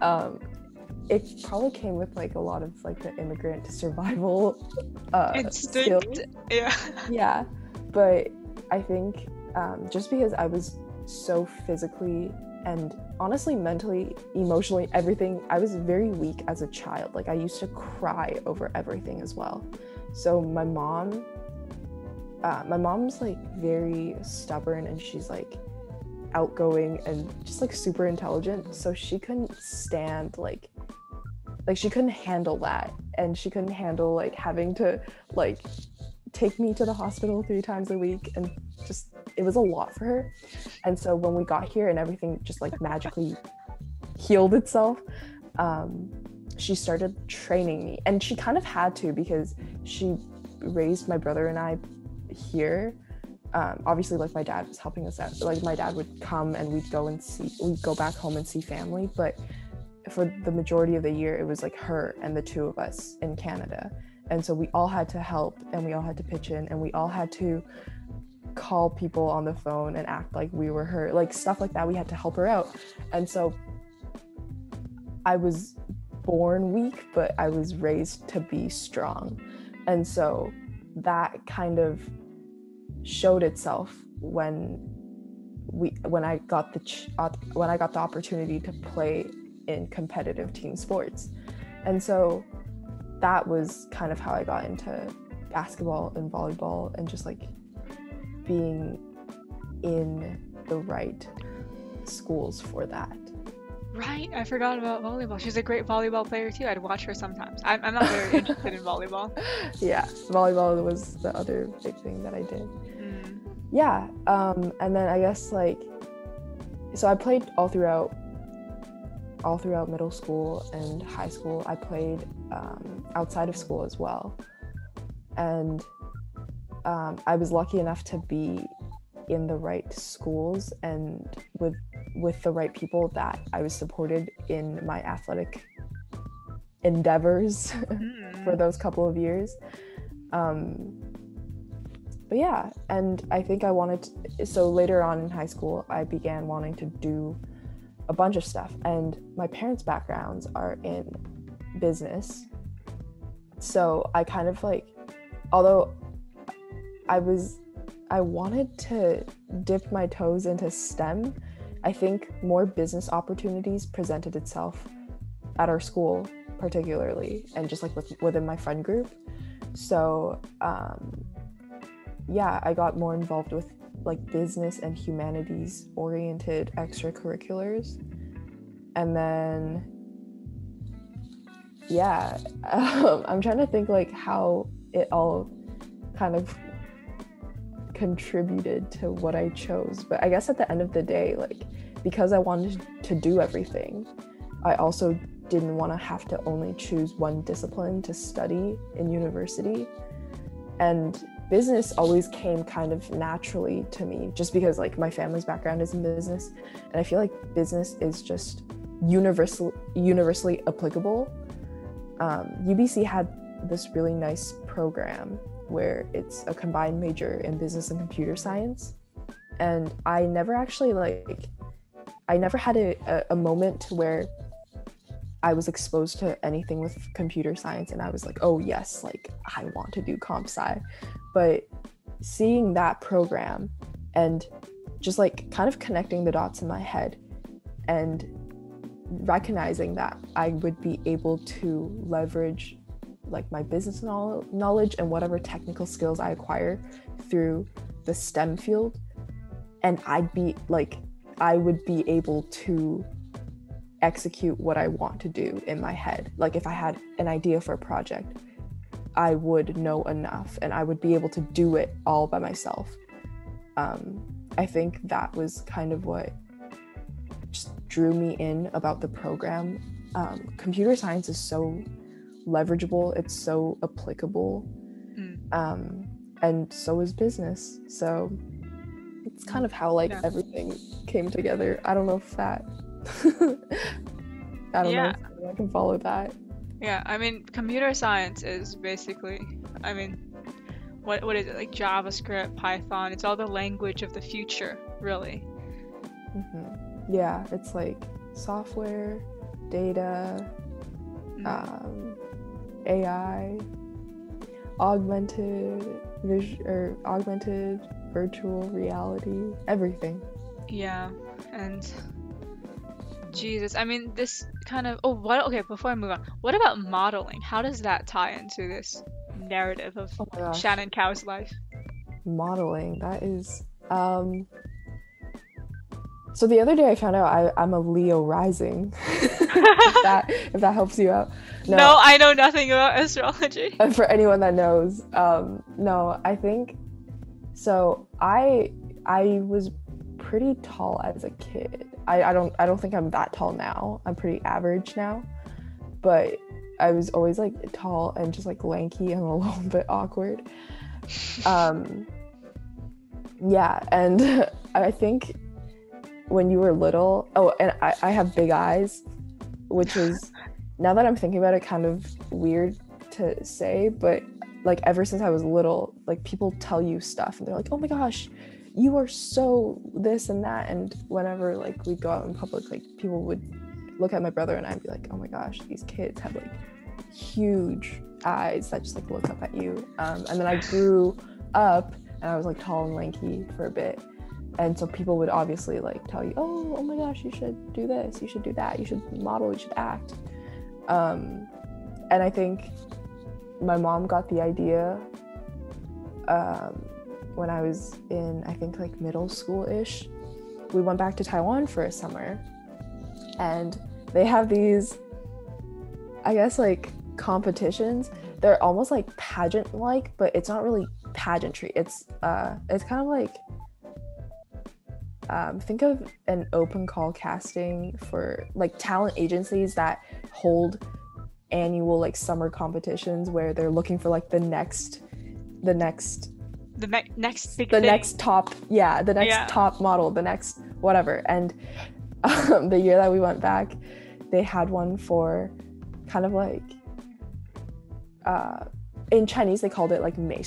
Um, it probably came with like a lot of like the immigrant survival uh, skills. Yeah. Yeah, but I think um, just because I was so physically and honestly mentally, emotionally, everything, I was very weak as a child. Like I used to cry over everything as well. So my mom, uh, my mom's like very stubborn and she's like outgoing and just like super intelligent so she couldn't stand like like she couldn't handle that and she couldn't handle like having to like take me to the hospital three times a week and just it was a lot for her. And so when we got here and everything just like magically healed itself um she started training me. And she kind of had to because she raised my brother and I here. Um, obviously like my dad was helping us out. Like my dad would come and we'd go and see we'd go back home and see family. But for the majority of the year it was like her and the two of us in canada. And so we all had to help and we all had to pitch in and we all had to call people on the phone and act like we were her like stuff like that. We had to help her out. And so i was born weak but i was raised to be strong. And so that kind of showed itself when we when I got the ch- when I got the opportunity to play in competitive team sports. And so that was kind of how I got into basketball and volleyball and just like being in the right schools for that. Right, I forgot about volleyball. She's a great volleyball player too. I'd watch her sometimes. I'm, I'm not very interested in volleyball. Yeah, volleyball was the other big thing that I did. Mm. Yeah, um, and then I guess like, so I played all throughout, all throughout middle school and high school. I played um, outside of school as well, and um, I was lucky enough to be in the right schools and with with the right people that I was supported in my athletic endeavors Mm. for those couple of years. Um, but yeah, and I think I wanted to, so later on in high school, I began wanting to do a bunch of stuff, and my parents' backgrounds are in business. So I kind of like, although I was, I wanted to dip my toes into STEM, I think more business opportunities presented itself at our school particularly and just like with, within my friend group. So um, yeah i got more involved with like business and humanities oriented extracurriculars. And then yeah um, i'm trying to think like how it all kind of contributed to what i chose. But i guess at the end of the day like because i wanted to do everything i also didn't want to have to only choose one discipline to study in university. And business always came kind of naturally to me just because like my family's background is in business. And I feel like business is just universal universally applicable. Um, UBC had this really nice program where it's a combined major in business and computer science and I never actually like I never had a, a, moment where I was exposed to anything with computer science and I was like, oh yes, like I want to do comp sci. But seeing that program and just like kind of connecting the dots in my head and recognizing that I would be able to leverage like my business knowledge and whatever technical skills I acquire through the STEM field and I'd be like I would be able to execute what I want to do in my head. Like if I had an idea for a project, I would know enough and I would be able to do it all by myself. Um, I think that was kind of what just drew me in about the program. Um, computer science is so leverageable, it's so applicable, Mm. um, and so is business. So it's kind of how like Yeah. everything came together. I don't know if that. I don't Yeah. know if I can follow that. Yeah, I mean, computer science is basically, I mean, what what is it like JavaScript, Python? It's all the language of the future, really. hmm Yeah, it's like software, data, Mm. um, AI, augmented vis- or augmented virtual reality, everything. Yeah, and Jesus, I mean, this kind of. Oh, what? Okay, before I move on, what about modeling? How does that tie into this narrative of Oh. Shannon Cow's life? modeling that is um so the other day i found out I, i'm a leo rising if that if that helps you out No. I know nothing about astrology. For anyone that knows um no i think so i i was pretty tall as a kid i i don't i don't think i'm that tall now i'm pretty average now but i was always like tall and just like lanky and a little bit awkward um yeah and i think when you were little oh and i, I have big eyes which is now that i'm thinking about it kind of weird to say but like ever since i was little like people tell you stuff and they're like oh my gosh you are so this and that and whenever like we'd go out in public like people would look at my brother and i'd be like oh my gosh these kids have like huge eyes that just like look up at you um, and then i grew up and i was like tall and lanky for a bit and so people would obviously like tell you oh oh my gosh you should do this you should do that you should model you should act um, and i think my mom got the idea um, when i was in i think like middle school ish we went back to taiwan for a summer and they have these i guess like competitions. They're almost like pageant like but it's not really pageantry. It's uh it's kind of like um, think of an open call casting for like talent agencies that hold annual like summer competitions where they're looking for like the next the next The ne- next the thing. next top yeah the next Yeah. top model the next whatever and um, the year that we went back they had one for kind of like uh in chinese they called it like mei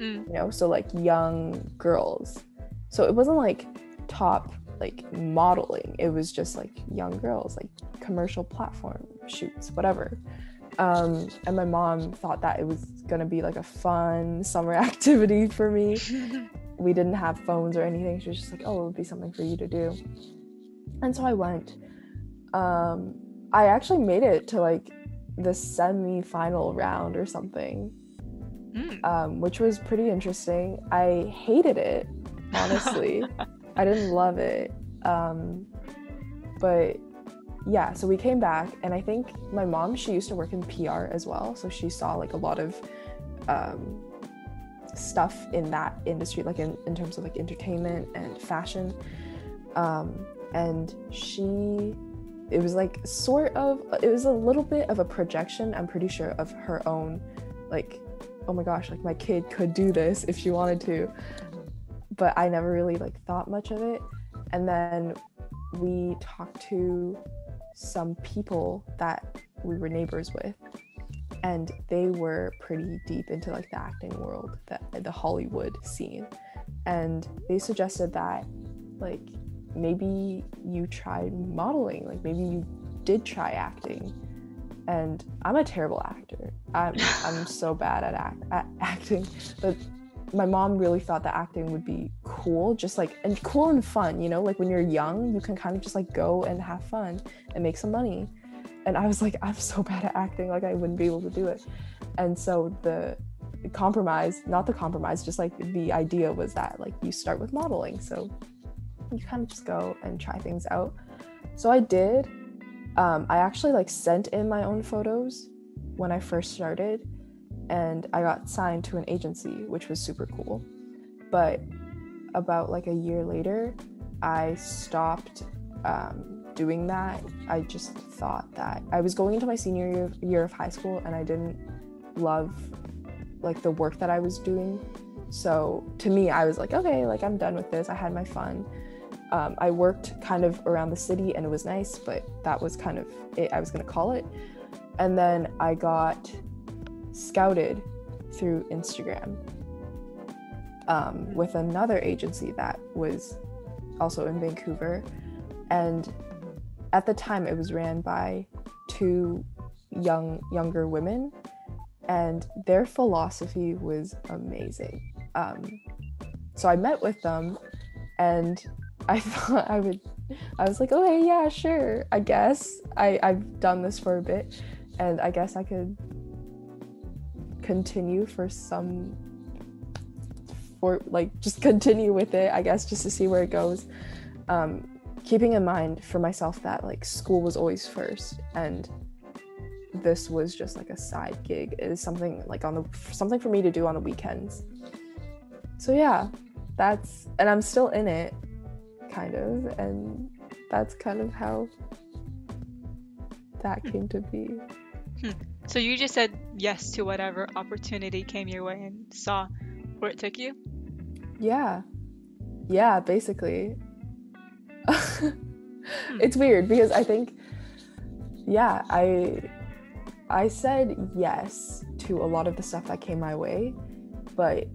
Mm. you know so like young girls so it wasn't like top like modeling. It was just like young girls like commercial platform shoots whatever. Um and my mom thought that it was gonna be like a fun summer activity for me. We didn't have phones or anything. She was just like oh it would be something for you to do. And so i went. Um i actually made it to like the semi-final round or something Mm. um, which was pretty interesting. I hated it, honestly. I didn't love it. Um, but yeah, so we came back, and I think my mom, she used to work in PR as well. So she saw like a lot of um, stuff in that industry, like in, in terms of like entertainment and fashion. Um, and she, it was like sort of, it was a little bit of a projection, I'm pretty sure, of her own like oh my gosh, like my kid could do this if she wanted to. But I never really like thought much of it. And then we talked to some people that we were neighbors with and they were pretty deep into like the acting world that the hollywood scene. And they suggested that like maybe you tried modeling like maybe you did try acting. And i'm a terrible actor. I'm, I'm so bad at, act, at acting but my mom really thought that acting would be cool just like and cool and fun you know? Like when you're young you can kind of just like go and have fun and make some money. And i was like i'm so bad at acting like i wouldn't be able to do it. And so the compromise not the compromise just like the idea was that like you start with modeling. So you kind of just go and try things out. So i did. Um, i actually like sent in my own photos when i first started and I got signed to an agency, which was super cool. But about like a year later, I stopped um, doing that. I just thought that I was going into my senior year, year of high school and I didn't love like the work that I was doing. So to me, I was like, okay, like I'm done with this. I had my fun. Um, I worked kind of around the city and it was nice, but that was kind of it. I was going to call it. And then I got scouted through Instagram um, with another agency that was also in Vancouver. And at the time, it was ran by two young younger women, and their philosophy was amazing. Um, so I met with them, and I thought I would. I was like, okay, yeah, sure. I guess I I've done this for a bit, and I guess I could continue for some for like just continue with it i guess just to see where it goes. Um, keeping in mind for myself that like school was always first and this was just like a side gig it is something like on the something for me to do on the weekends. So yeah that's and i'm still in it kind of and that's kind of how that came to be So you just said yes to whatever opportunity came your way and saw where it took you? Yeah. Yeah, basically. Hmm. it's weird because I think yeah, I I said yes to a lot of the stuff that came my way, but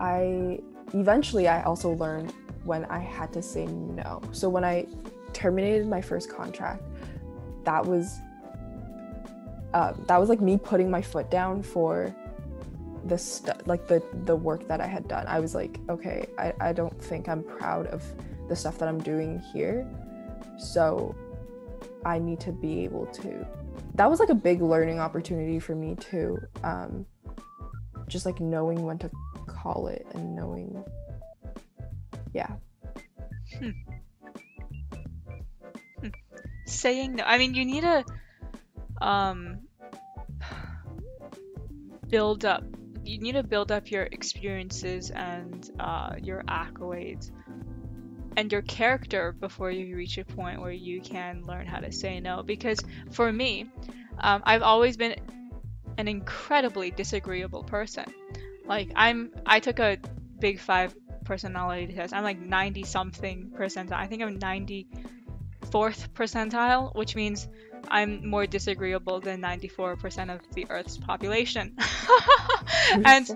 I eventually I also learned when I had to say no. So when I terminated my first contract, that was uh, that was like me putting my foot down for the st- like the the work that I had done. I was like, okay, I, I don't think I'm proud of the stuff that I'm doing here. So I need to be able to that was like a big learning opportunity for me too. Um just like knowing when to call it and knowing yeah. Hmm. Hmm. Saying no. I mean, you need to um build up you need to build up your experiences and uh, your accolades and your character before you reach a point where you can learn how to say no. Because for me um, i've always been an incredibly disagreeable person. Like i'm i took a big five personality test. I'm like 90 something percentile. I think i'm 94th percentile which means i'm more disagreeable than 94% of the earth's population and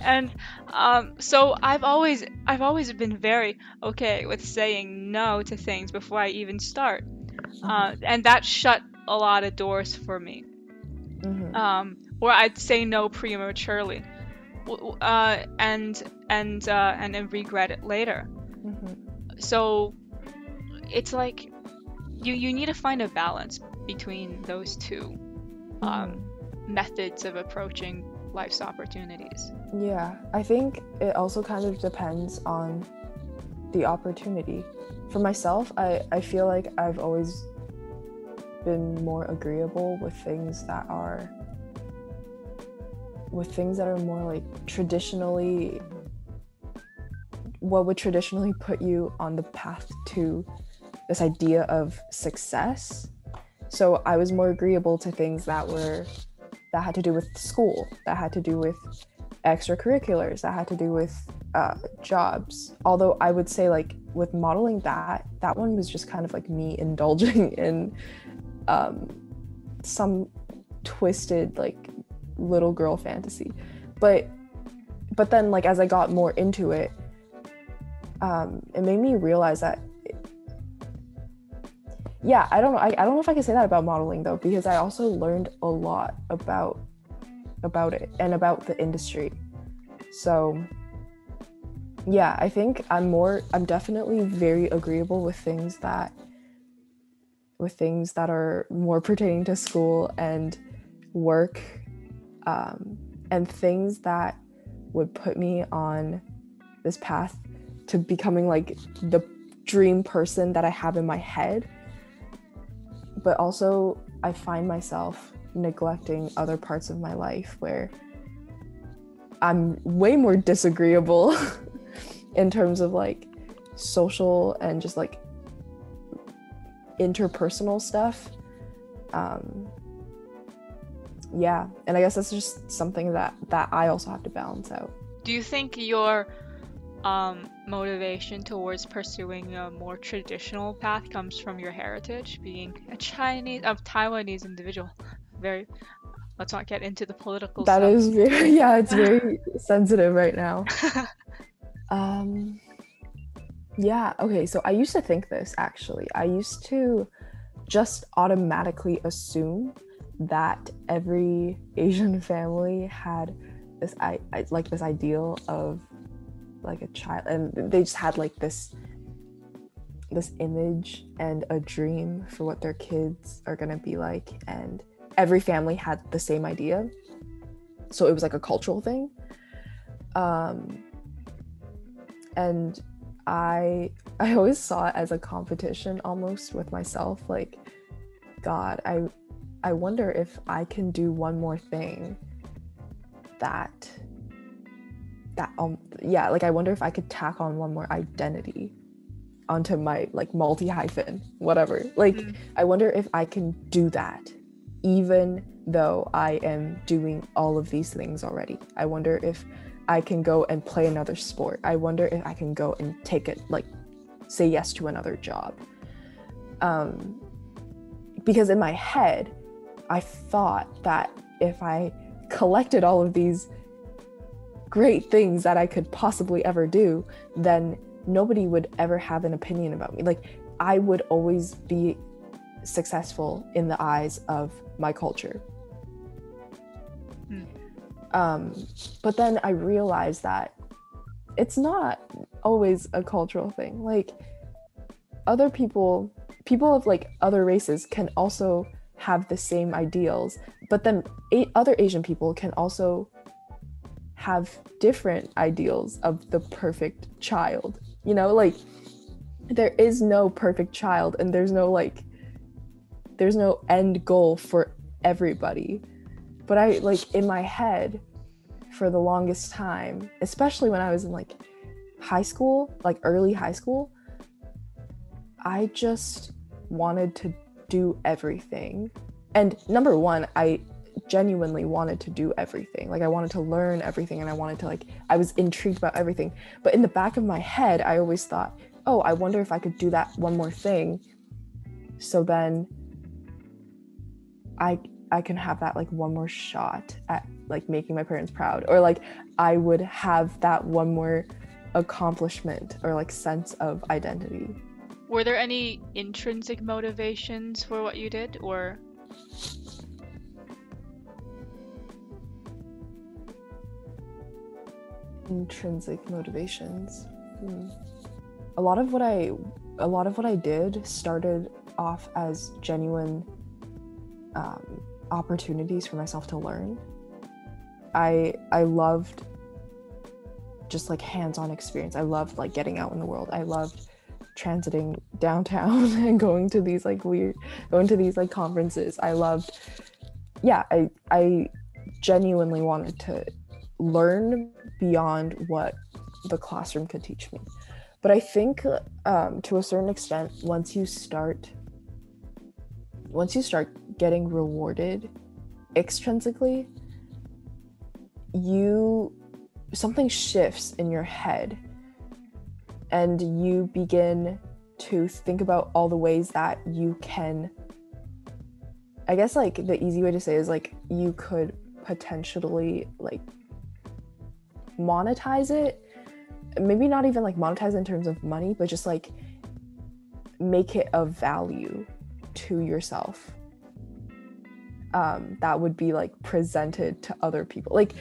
and um, so I've always I've always been very okay with saying no to things before I even start, uh, and that shut a lot of doors for me. Mhm. Um, or I'd say no prematurely, uh, and and uh, and then regret it later. Mhm. So it's like you you need to find a balance between those two um, methods of approaching life's opportunities. Yeah, I think it also kind of depends on the opportunity. For myself, I, I feel like I've always been more agreeable with things that are with things that are more like traditionally what would traditionally put you on the path to this idea of success. So I was more agreeable to things that were that had to do with school, that had to do with extracurriculars, that had to do with uh, jobs. Although I would say, like, with modeling that, that one was just kind of like me indulging in um, some twisted, like, little girl fantasy. But, but then, like, as I got more into it, um, it made me realize that yeah i don't know. I, I don't know if i can say that about modeling though because i also learned a lot about about it and about the industry. So yeah i think i'm more i'm definitely very agreeable with things that with things that are more pertaining to school and work um, and things that would put me on this path to becoming like the dream person that i have in my head but also I find myself neglecting other parts of my life where I'm way more disagreeable in terms of like social and just like interpersonal stuff. Um, yeah, and I guess that's just something that that I also have to balance out. Do you think your um, motivation towards pursuing a more traditional path comes from your heritage, being a Chinese, a Taiwanese individual. Very. Let's not get into the political. That stuff. is very yeah, it's very sensitive right now. Um. Yeah. Okay. So I used to think this actually. I used to just automatically assume that every Asian family had this I, I like this ideal of like a child and they just had like this this image and a dream for what their kids are going to be like and every family had the same idea. So it was like a cultural thing. Um and i i always saw it as a competition almost with myself like god i i wonder if i can do one more thing that that um yeah like i wonder if i could tack on one more identity onto my like multi hyphen whatever. Like Mm. i wonder if i can do that even though i am doing all of these things already. I wonder if i can go and play another sport. I wonder if i can go and take it like say yes to another job. Um because in my head i thought that if i collected all of these great things that I could possibly ever do, then nobody would ever have an opinion about me. Like, I would always be successful in the eyes of my culture. Hmm. Um, but then I realized that it's not always a cultural thing. Like, other people, people of like other races can also have the same ideals, but then a- other Asian people can also have different ideals of the perfect child. You know, like there is no perfect child and there's no like there's no end goal for everybody. But I like in my head for the longest time, especially when I was in like high school, like early high school, I just wanted to do everything. And number one, I genuinely wanted to do everything. Like I wanted to learn everything and I wanted to like I was intrigued about everything. But in the back of my head, I always thought, "Oh, I wonder if I could do that one more thing." So then I I can have that like one more shot at like making my parents proud or like I would have that one more accomplishment or like sense of identity. Were there any intrinsic motivations for what you did, or intrinsic motivations. A lot of what i a lot of what i did started off as genuine um, opportunities for myself to learn. I i loved just like hands-on experience. I loved like getting out in the world. I loved transiting downtown and going to these like weird going to these like conferences. I loved yeah i i genuinely wanted to learn beyond what the classroom could teach me. But I think um, to a certain extent, once you start, once you start getting rewarded extrinsically you something shifts in your head and you begin to think about all the ways that you can i guess like the easy way to say is like you could potentially like monetize it. Maybe not even like monetize in terms of money but just like make it of value to yourself. Um that would be like presented to other people. Like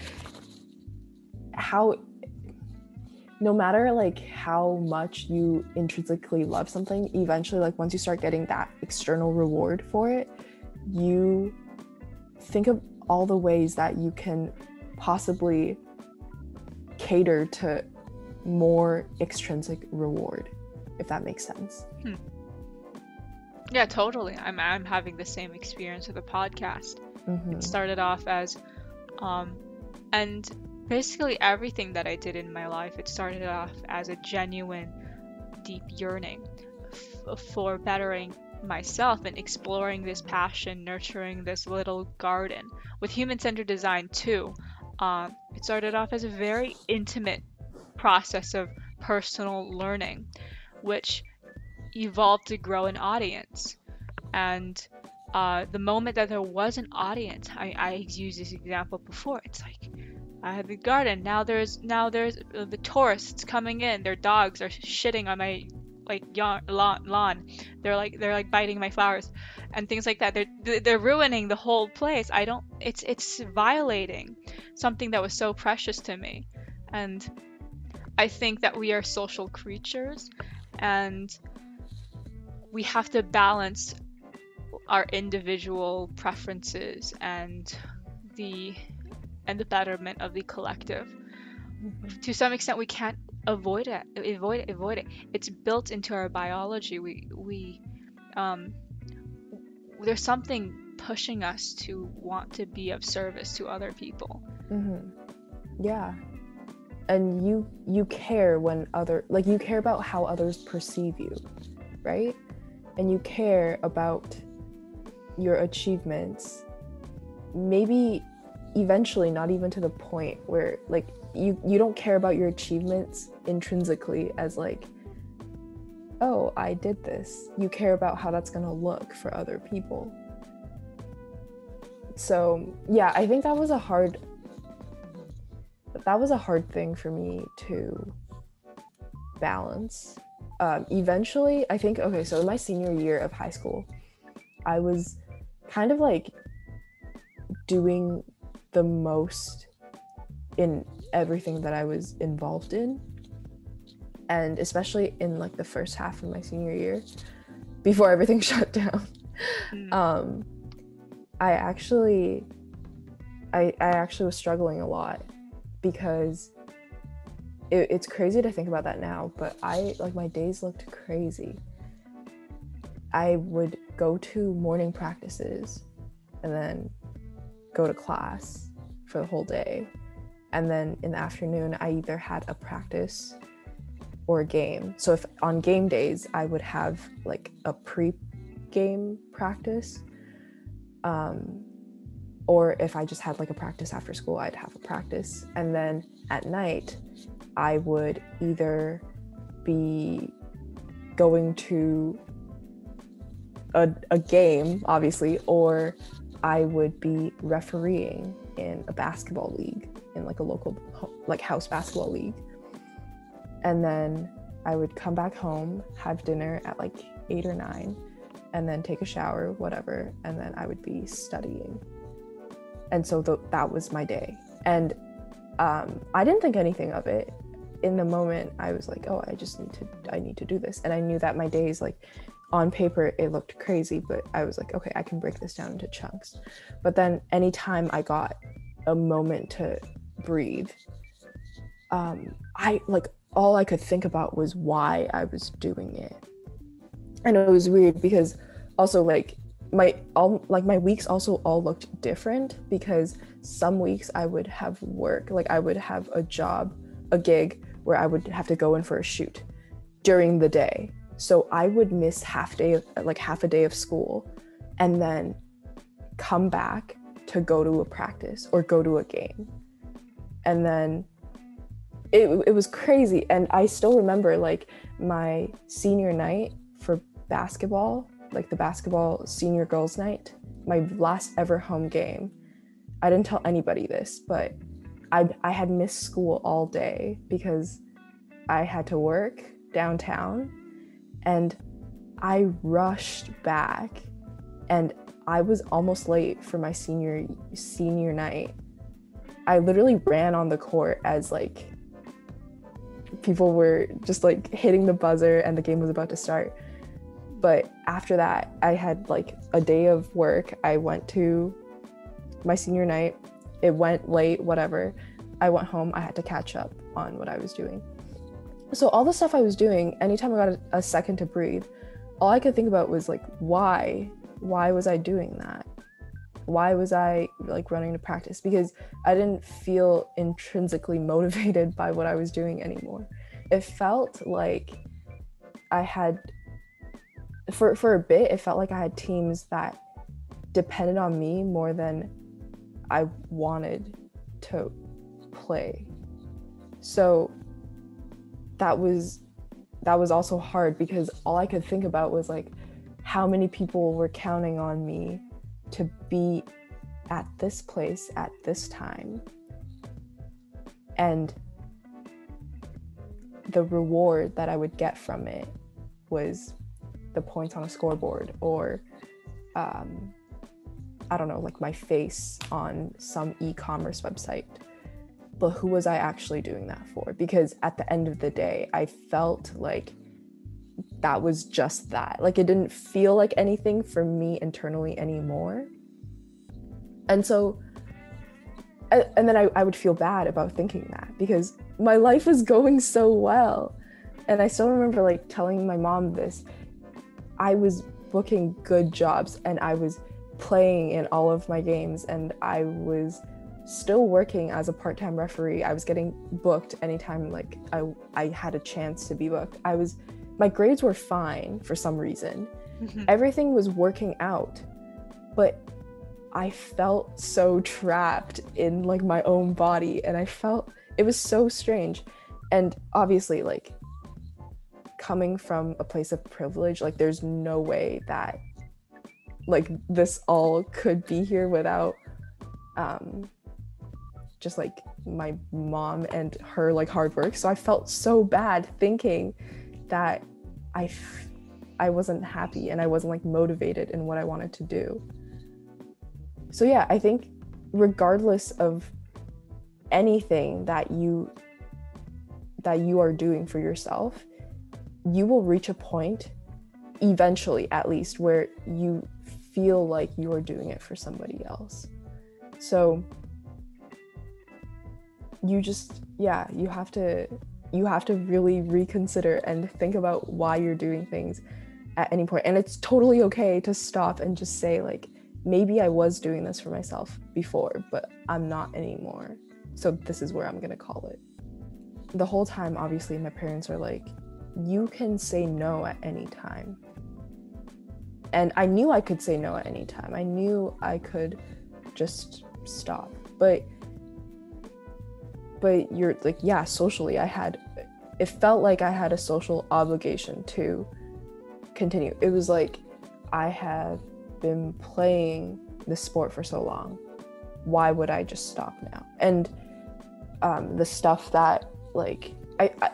how no matter like how much you intrinsically love something eventually like once you start getting that external reward for it you think of all the ways that you can possibly cater to more extrinsic reward if that makes sense Yeah, totally. I'm I'm having the same experience with the podcast. Mhm. It started off as um and basically everything that I did in my life, it started off as a genuine deep yearning f- for bettering myself and exploring this passion, nurturing this little garden. With human-centered design too, um, it started off as a very intimate process of personal learning, which evolved to grow an audience. And uh, the moment that there was an audience, I, I used this example before. It's like I had the garden. Now there's now there's uh, the tourists coming in. Their dogs are shitting on my like yawn, lawn, lawn. They're like they're like biting my flowers and things like that. They're they're ruining the whole place. I don't. It's it's violating something that was so precious to me, and I think that we are social creatures, and we have to balance our individual preferences and the and the betterment of the collective. Mm-hmm. To some extent, we can't avoid it. Avoid it. Avoid it. It's built into our biology. We we um, there's something pushing us to want to be of service to other people. Mm-hmm. Yeah. And you you care when other like you care about how others perceive you, right? And you care about your achievements. Maybe eventually not even to the point where like you you don't care about your achievements intrinsically as like oh, I did this. You care about how that's going to look for other people. So, yeah, I think that was a hard that was a hard thing for me to balance. Um, eventually, I think, okay, so in my senior year of high school, I was kind of like doing the most in everything that I was involved in. And especially in like the first half of my senior year, before everything shut down, Mm. um, I actually, I, I actually was struggling a lot because it, it's crazy to think about that now, but I like my days looked crazy. I would go to morning practices and then go to class for the whole day. And then in the afternoon, I either had a practice or a game. So if on game days, I would have like a pre game practice. Um, or if I just had like a practice after school, I'd have a practice. And then at night, I would either be going to a, a game, obviously, or I would be refereeing in a basketball league, in like a local, like house basketball league. And then I would come back home, have dinner at like eight or nine, and then take a shower, whatever. And then I would be studying. And so th- that was my day. And um, I didn't think anything of it. In the moment, I was like, "Oh, I just need to, I need to do this." And I knew that my days, like, on paper, it looked crazy, but I was like, "Okay, I can break this down into chunks." But then, anytime I got a moment to breathe, um, I like all I could think about was why I was doing it, and it was weird because also like my all like my weeks also all looked different because some weeks I would have work like I would have a job a gig where I would have to go in for a shoot during the day so I would miss half day like half a day of school and then come back to go to a practice or go to a game. And then it, it was crazy. And I still remember like my senior night for basketball, like the basketball senior girls' night, my last ever home game. I didn't tell anybody this, but I, I had missed school all day because I had to work downtown and I rushed back and I was almost late for my senior senior night. I literally ran on the court as like people were just like hitting the buzzer and the game was about to start. But after that, I had like a day of work. I went to my senior night. It went late, whatever. I went home. I had to catch up on what I was doing. So, all the stuff I was doing, anytime I got a, a second to breathe, all I could think about was like, why? Why was I doing that? Why was I like running to practice? Because I didn't feel intrinsically motivated by what I was doing anymore. It felt like I had for for a bit it felt like I had teams that depended on me more than I wanted to play. So that was that was also hard because all I could think about was like how many people were counting on me to be at this place at this time. And the reward that I would get from it was the points on a scoreboard or um, I don't know, like my face on some e commerce website. But who was I actually doing that for? Because at the end of the day, I felt like that was just that. Like it didn't feel like anything for me internally anymore. And so, and then I, I would feel bad about thinking that because my life was going so well. And I still remember like telling my mom this. I was booking good jobs and I was playing in all of my games and I was still working as a part-time referee. I was getting booked anytime like I I had a chance to be booked. I was my grades were fine for some reason. Mm-hmm. Everything was working out. But I felt so trapped in like my own body and I felt it was so strange. And obviously like coming from a place of privilege, like there's no way that like this all could be here without um just like my mom and her like hard work. So i felt so bad thinking that i f- i wasn't happy and i wasn't like motivated in what i wanted to do. So yeah i think regardless of anything that you that you are doing for yourself you will reach a point eventually at least where you feel like you are doing it for somebody else. So you just yeah you have to you have to really reconsider and think about why you're doing things at any point. And it's totally okay to stop and just say like maybe i was doing this for myself before but i'm not anymore. So this is where i'm going to call it. The whole time obviously my parents are like you can say no at any time. And i knew i could say no at any time. I knew i could just stop. But but you're like yeah socially i had it felt like i had a social obligation to continue. It was like i have been playing this sport for so long. Why would i just stop now? And um, the stuff that like I, I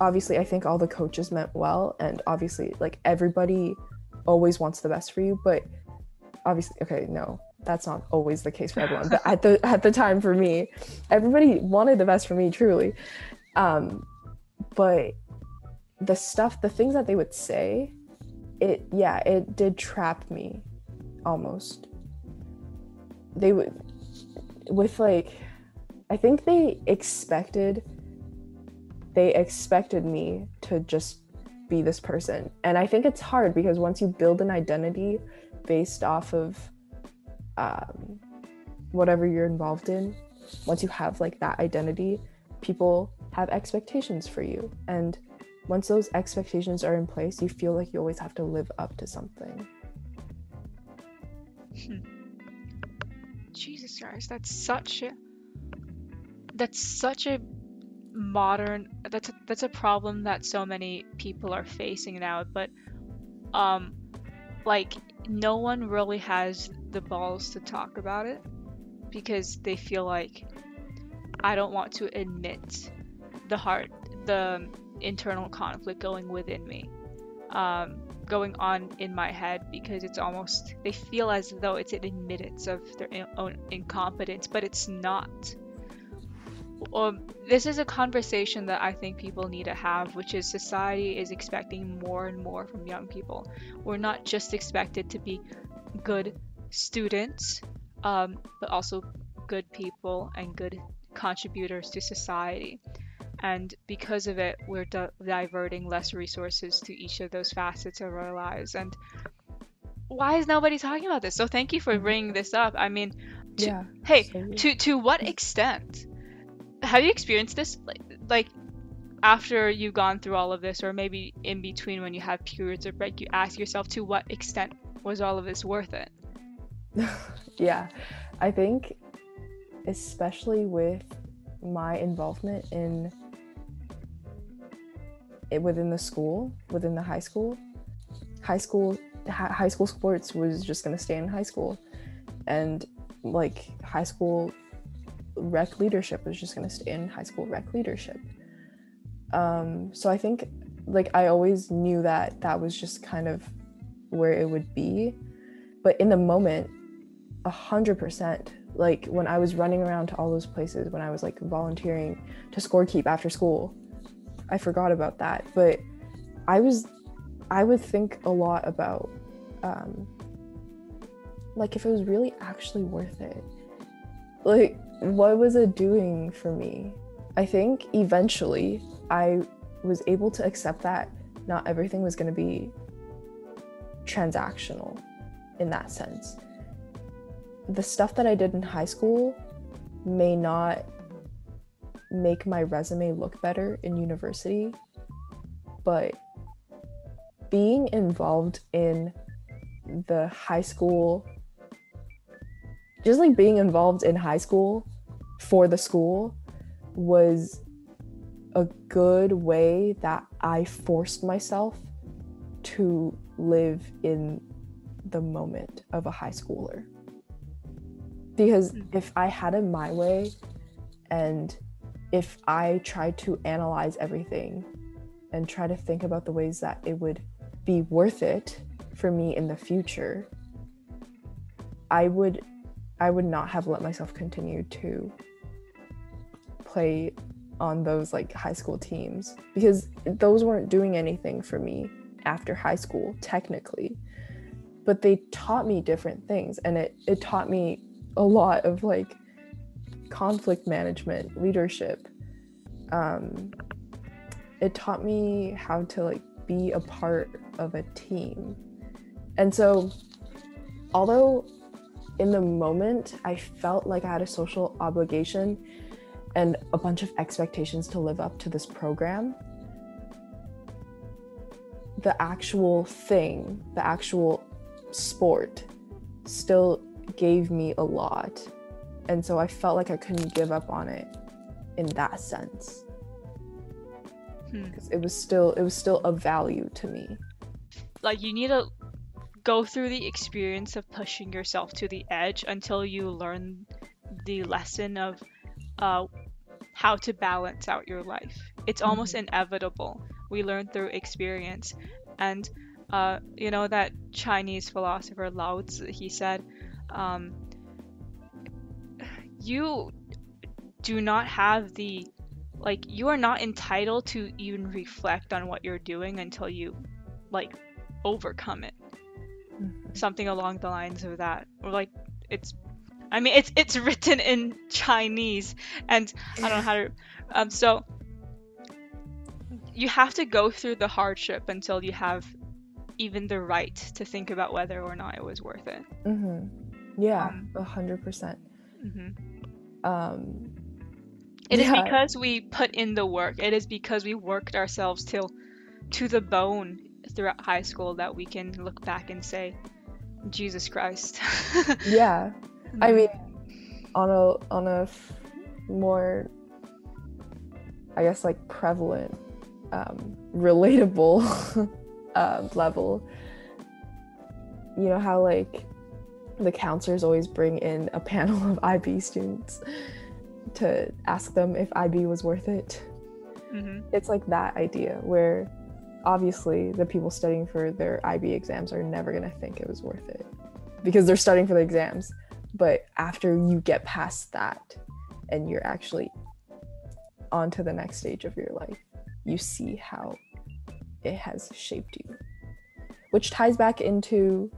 obviously i think all the coaches meant well and obviously like everybody always wants the best for you but obviously okay no that's not always the case for everyone but at the at the time for me everybody wanted the best for me truly. Um but the stuff the things that they would say it yeah it did trap me almost. They would with like i think they expected they expected me to just be this person. And i think it's hard because once you build an identity based off of um, whatever you're involved in once you have like that identity people have expectations for you. And once those expectations are in place you feel like you always have to live up to something. Jesus Christ, that's such a that's such a modern that's a, that's a problem that so many people are facing now but um like no one really has the balls to talk about it because they feel like I don't want to admit the heart the internal conflict going within me um going on in my head because it's almost they feel as though it's an admittance of their in- own incompetence but it's not um, this is a conversation that I think people need to have, which is society is expecting more and more from young people. We're not just expected to be good students, um, but also good people and good contributors to society. And because of it, we're di- diverting less resources to each of those facets of our lives. And why is nobody talking about this? So thank you for bringing this up. I mean, to- Yeah. hey, to to what extent have you experienced this like, like after you've gone through all of this or maybe in between when you have periods of break you ask yourself to what extent was all of this worth it yeah, I think, especially with my involvement in it within the school, within the high school, high school, hi- high school sports was just gonna stay in high school, and like high school rec leadership was just gonna stay in high school rec leadership. Um, so I think, like, I always knew that that was just kind of where it would be, but in the moment a hundred percent. Like when i was running around to all those places when i was like volunteering to scorekeep after school i forgot about that. But i was i would think a lot about um like if it was really actually worth it. Like what was it doing for me? I think eventually i was able to accept that not everything was going to be transactional in that sense the stuff that I did in high school may not make my resume look better in university, but being involved in the high school, just like being involved in high school for the school, was a good way that I forced myself to live in the moment of a high schooler because mm-hmm. if I had it my way and if I tried to analyze everything and try to think about the ways that it would be worth it for me in the future, I would I would not have let myself continue to play on those like high school teams. Because those weren't doing anything for me after high school technically. But they taught me different things and it it taught me a lot of like conflict management leadership. Um it taught me how to like be a part of a team. And so although in the moment i felt like i had a social obligation and a bunch of expectations to live up to this program the actual thing the actual sport still gave me a lot. And so I felt like I couldn't give up on it in that sense. Hmm. Because it was still it was still of value to me. like you need to go through the experience of pushing yourself to the edge until you learn the lesson of uh, how to balance out your life. It's almost inevitable. We learn through experience, and uh, you know that Chinese philosopher Lao Tzu. He said, um, "You do not have the like you are not entitled to even reflect on what you're doing until you like overcome it. Something along the lines of that. Or like it's i mean it's it's written in chinese and i don't know how to um so you have to go through the hardship until you have even the right to think about whether or not it was worth it. Hmm Yeah, Um, a hundred percent. hmm Um, It is Yeah. because we put in the work. It is because we worked ourselves till to the bone throughout high school that we can look back and say, Jesus Christ. yeah. I mean, on a on a f- more i guess like prevalent um relatable uh, level you know how like the counselors always bring in a panel of ib students to ask them if ib was worth it hmm it's like that idea where obviously the people studying for their IB exams are never going to think it was worth it because they're studying for the exams. But after you get past that and you're actually on to the next stage of your life, you see how it has shaped you. Which ties back into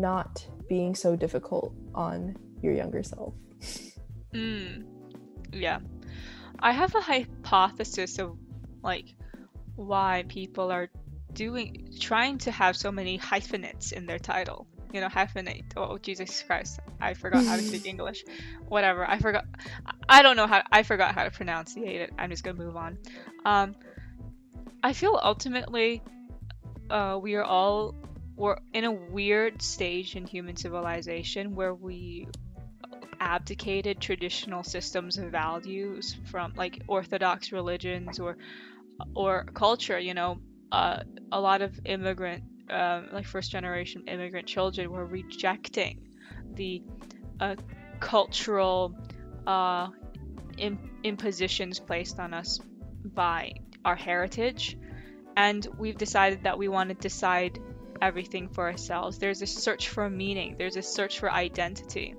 not being so difficult on your younger self. Mm. Yeah. I have a hypothesis of like why people are doing trying to have so many hyphenates in their title. You know, hyphenate. Oh, Jesus Christ. I forgot how to speak English. Whatever. I forgot. I don't know how. I forgot how to pronunciate it. I'm just gonna move on. Um, I feel ultimately, uh, we are all we're in a weird stage in human civilization where we abdicated traditional systems of values from like orthodox religions or or culture you know? Uh, a lot of immigrant um, like first generation immigrant children were rejecting the uh, cultural uh, im- impositions placed on us by our heritage. And we've decided that we want to decide everything for ourselves. There's a search for meaning. There's a search for identity.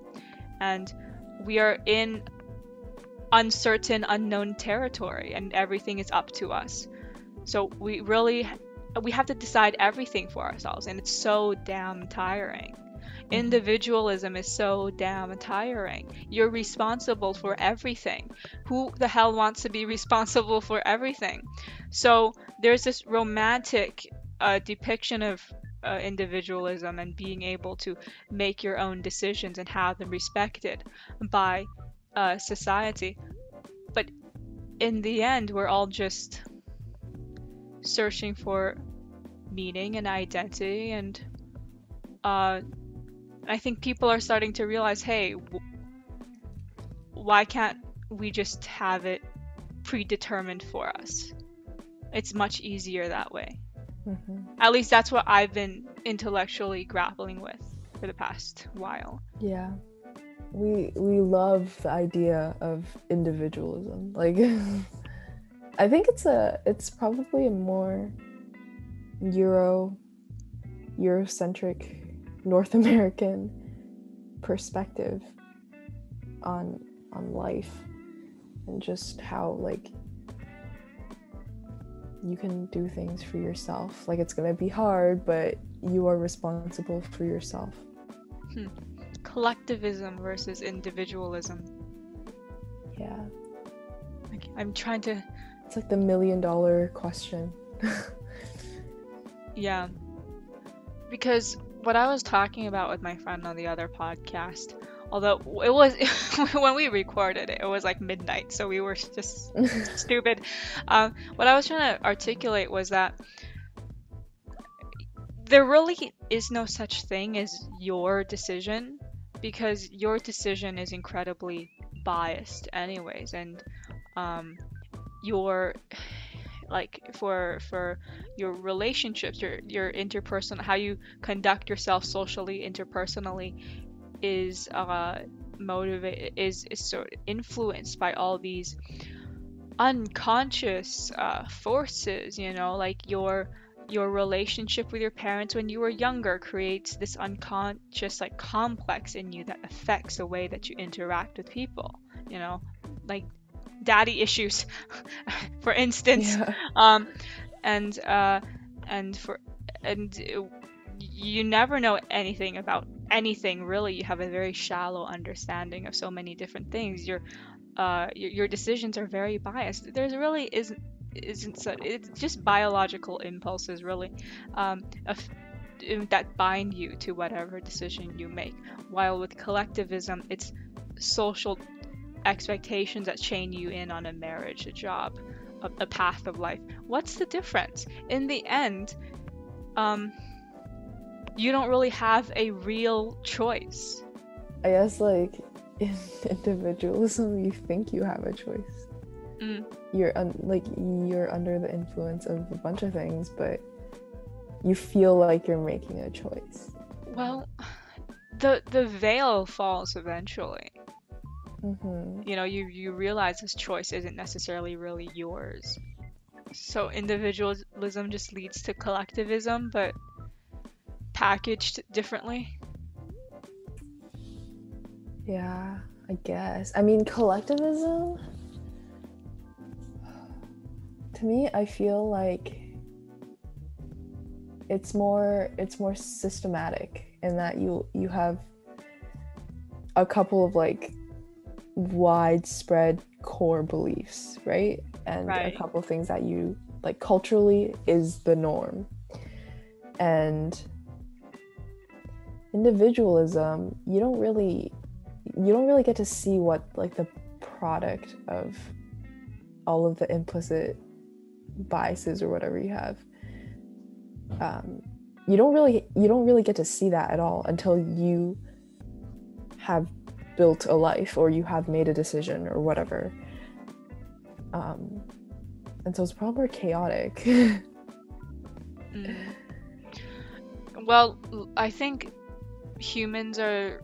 And we are in uncertain unknown territory and everything is up to us. So we really we have to decide everything for ourselves and it's so damn tiring. Individualism is so damn tiring. You're responsible for everything. Who the hell wants to be responsible for everything? So there's this romantic uh, depiction of uh, individualism and being able to make your own decisions and have them respected by uh, society. But in the end, we're all just searching for meaning and identity, and uh, I think people are starting to realize, hey, w- why can't we just have it predetermined for us? It's much easier that way. Mhm. At least that's what I've been intellectually grappling with for the past while. Yeah. We we love the idea of individualism. Like I think it's a it's probably a more Euro Eurocentric North American perspective on on life and just how like you can do things for yourself. Like it's to be hard, but you are responsible for yourself. Hmm. Collectivism versus individualism. Yeah. Like, I'm trying to, It's like the million dollar question. yeah. Because what I was talking about with my friend on the other podcast, although it was when we recorded it, it was like midnight, so we were just stupid. Um, what I was trying to articulate was that there really is no such thing as your decision because your decision is incredibly biased anyways and um, your like for for your relationships your your interpersonal how you conduct yourself socially interpersonally is uh motivate is is sort of influenced by all these unconscious uh, forces you know? Like your your relationship with your parents when you were younger creates this unconscious like complex in you that affects the way that you interact with people you know? Like daddy issues for instance. Yeah. um and uh and for and uh, you never know anything about anything really. You have a very shallow understanding of so many different things. Your uh your, your decisions are very biased. There's really isn't isn't so it's just biological impulses really um of, that bind you to whatever decision you make. While with collectivism it's social expectations that chain you in on a marriage a job a, a path of life what's the difference in the end um you don't really have a real choice I guess like in individualism, you think you have a choice. Mm. You're un- like you're under the influence of a bunch of things, but you feel like you're making a choice. Well, the the veil falls eventually. Hmm You know, you you realize this choice isn't necessarily really yours. So individualism just leads to collectivism, but packaged differently. Yeah, I guess. I mean, collectivism. To me, I feel like it's more it's more systematic in that you you have a couple of like widespread core beliefs, right? And Right. a couple of things that you like culturally is the norm. And individualism, you don't really you don't really get to see what like the product of all of the implicit biases or whatever you have um, you don't really you don't really get to see that at all until you have built a life or you have made a decision or whatever um, and so it's probably more chaotic Mm. Well, I think humans are.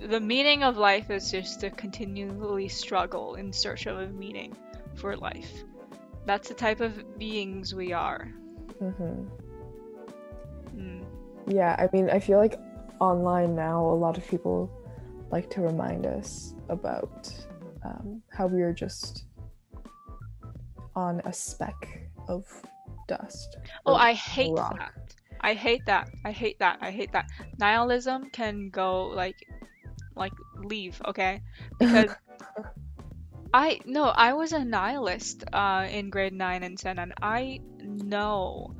The meaning of life is just to continually struggle in search of a meaning for life. That's the type of beings we are. hmm Mm. Yeah, I mean, I feel like online now, a lot of people like to remind us about um, how we are just on a speck of dust. Oh, I hate rock. that. I hate that. I hate that. I hate that. Nihilism can go like like leave, okay? Because I no, I was a nihilist uh in grade 9 and 10 and I know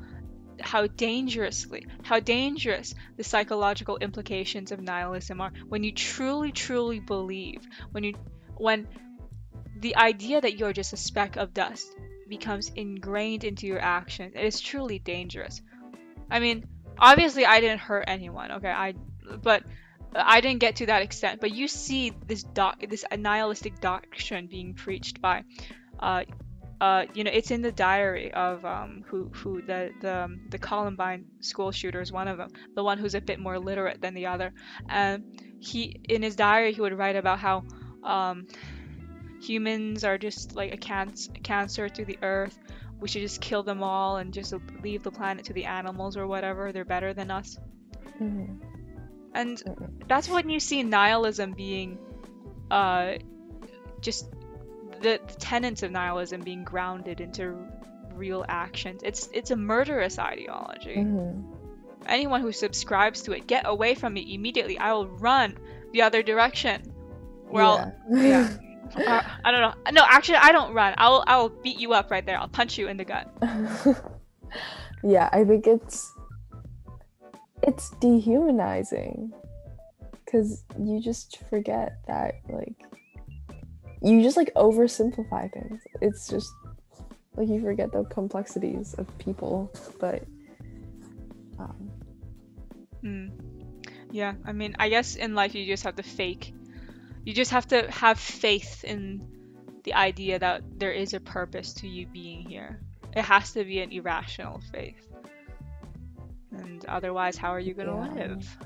how dangerously how dangerous the psychological implications of nihilism are. When you truly truly believe when you when the idea that you're just a speck of dust becomes ingrained into your actions it is truly dangerous. I mean obviously i didn't hurt anyone okay? I but i didn't get to that extent. But you see this doc this nihilistic doctrine being preached by uh uh, you know, it's in the diary of um, who who the the um, the Columbine school shooter is one of them, the one who's a bit more literate than the other. And he in his diary he would write about how um, humans are just like a cancer cancer to the earth. We should just kill them all and just leave the planet to the animals or whatever. They're better than us. Mhm. And that's when you see nihilism being uh, just the, the tenets of nihilism being grounded into real actions. It's it's a murderous ideology. Mhm. Anyone who subscribes to it, get away from me immediately. I will run the other direction. Well, yeah. uh, I don't know. No, actually, I don't run. I'll I'll beat you up right there. I'll punch you in the gut. yeah, I think it's it's dehumanizing because you just forget that like you just like oversimplify things. It's just like you forget the complexities of people, but um, Mm. Yeah, I mean, I guess in life you just have to fake. You just have to have faith in the idea that there is a purpose to you being here. It has to be an irrational faith. And otherwise, how are you going to Yeah. live?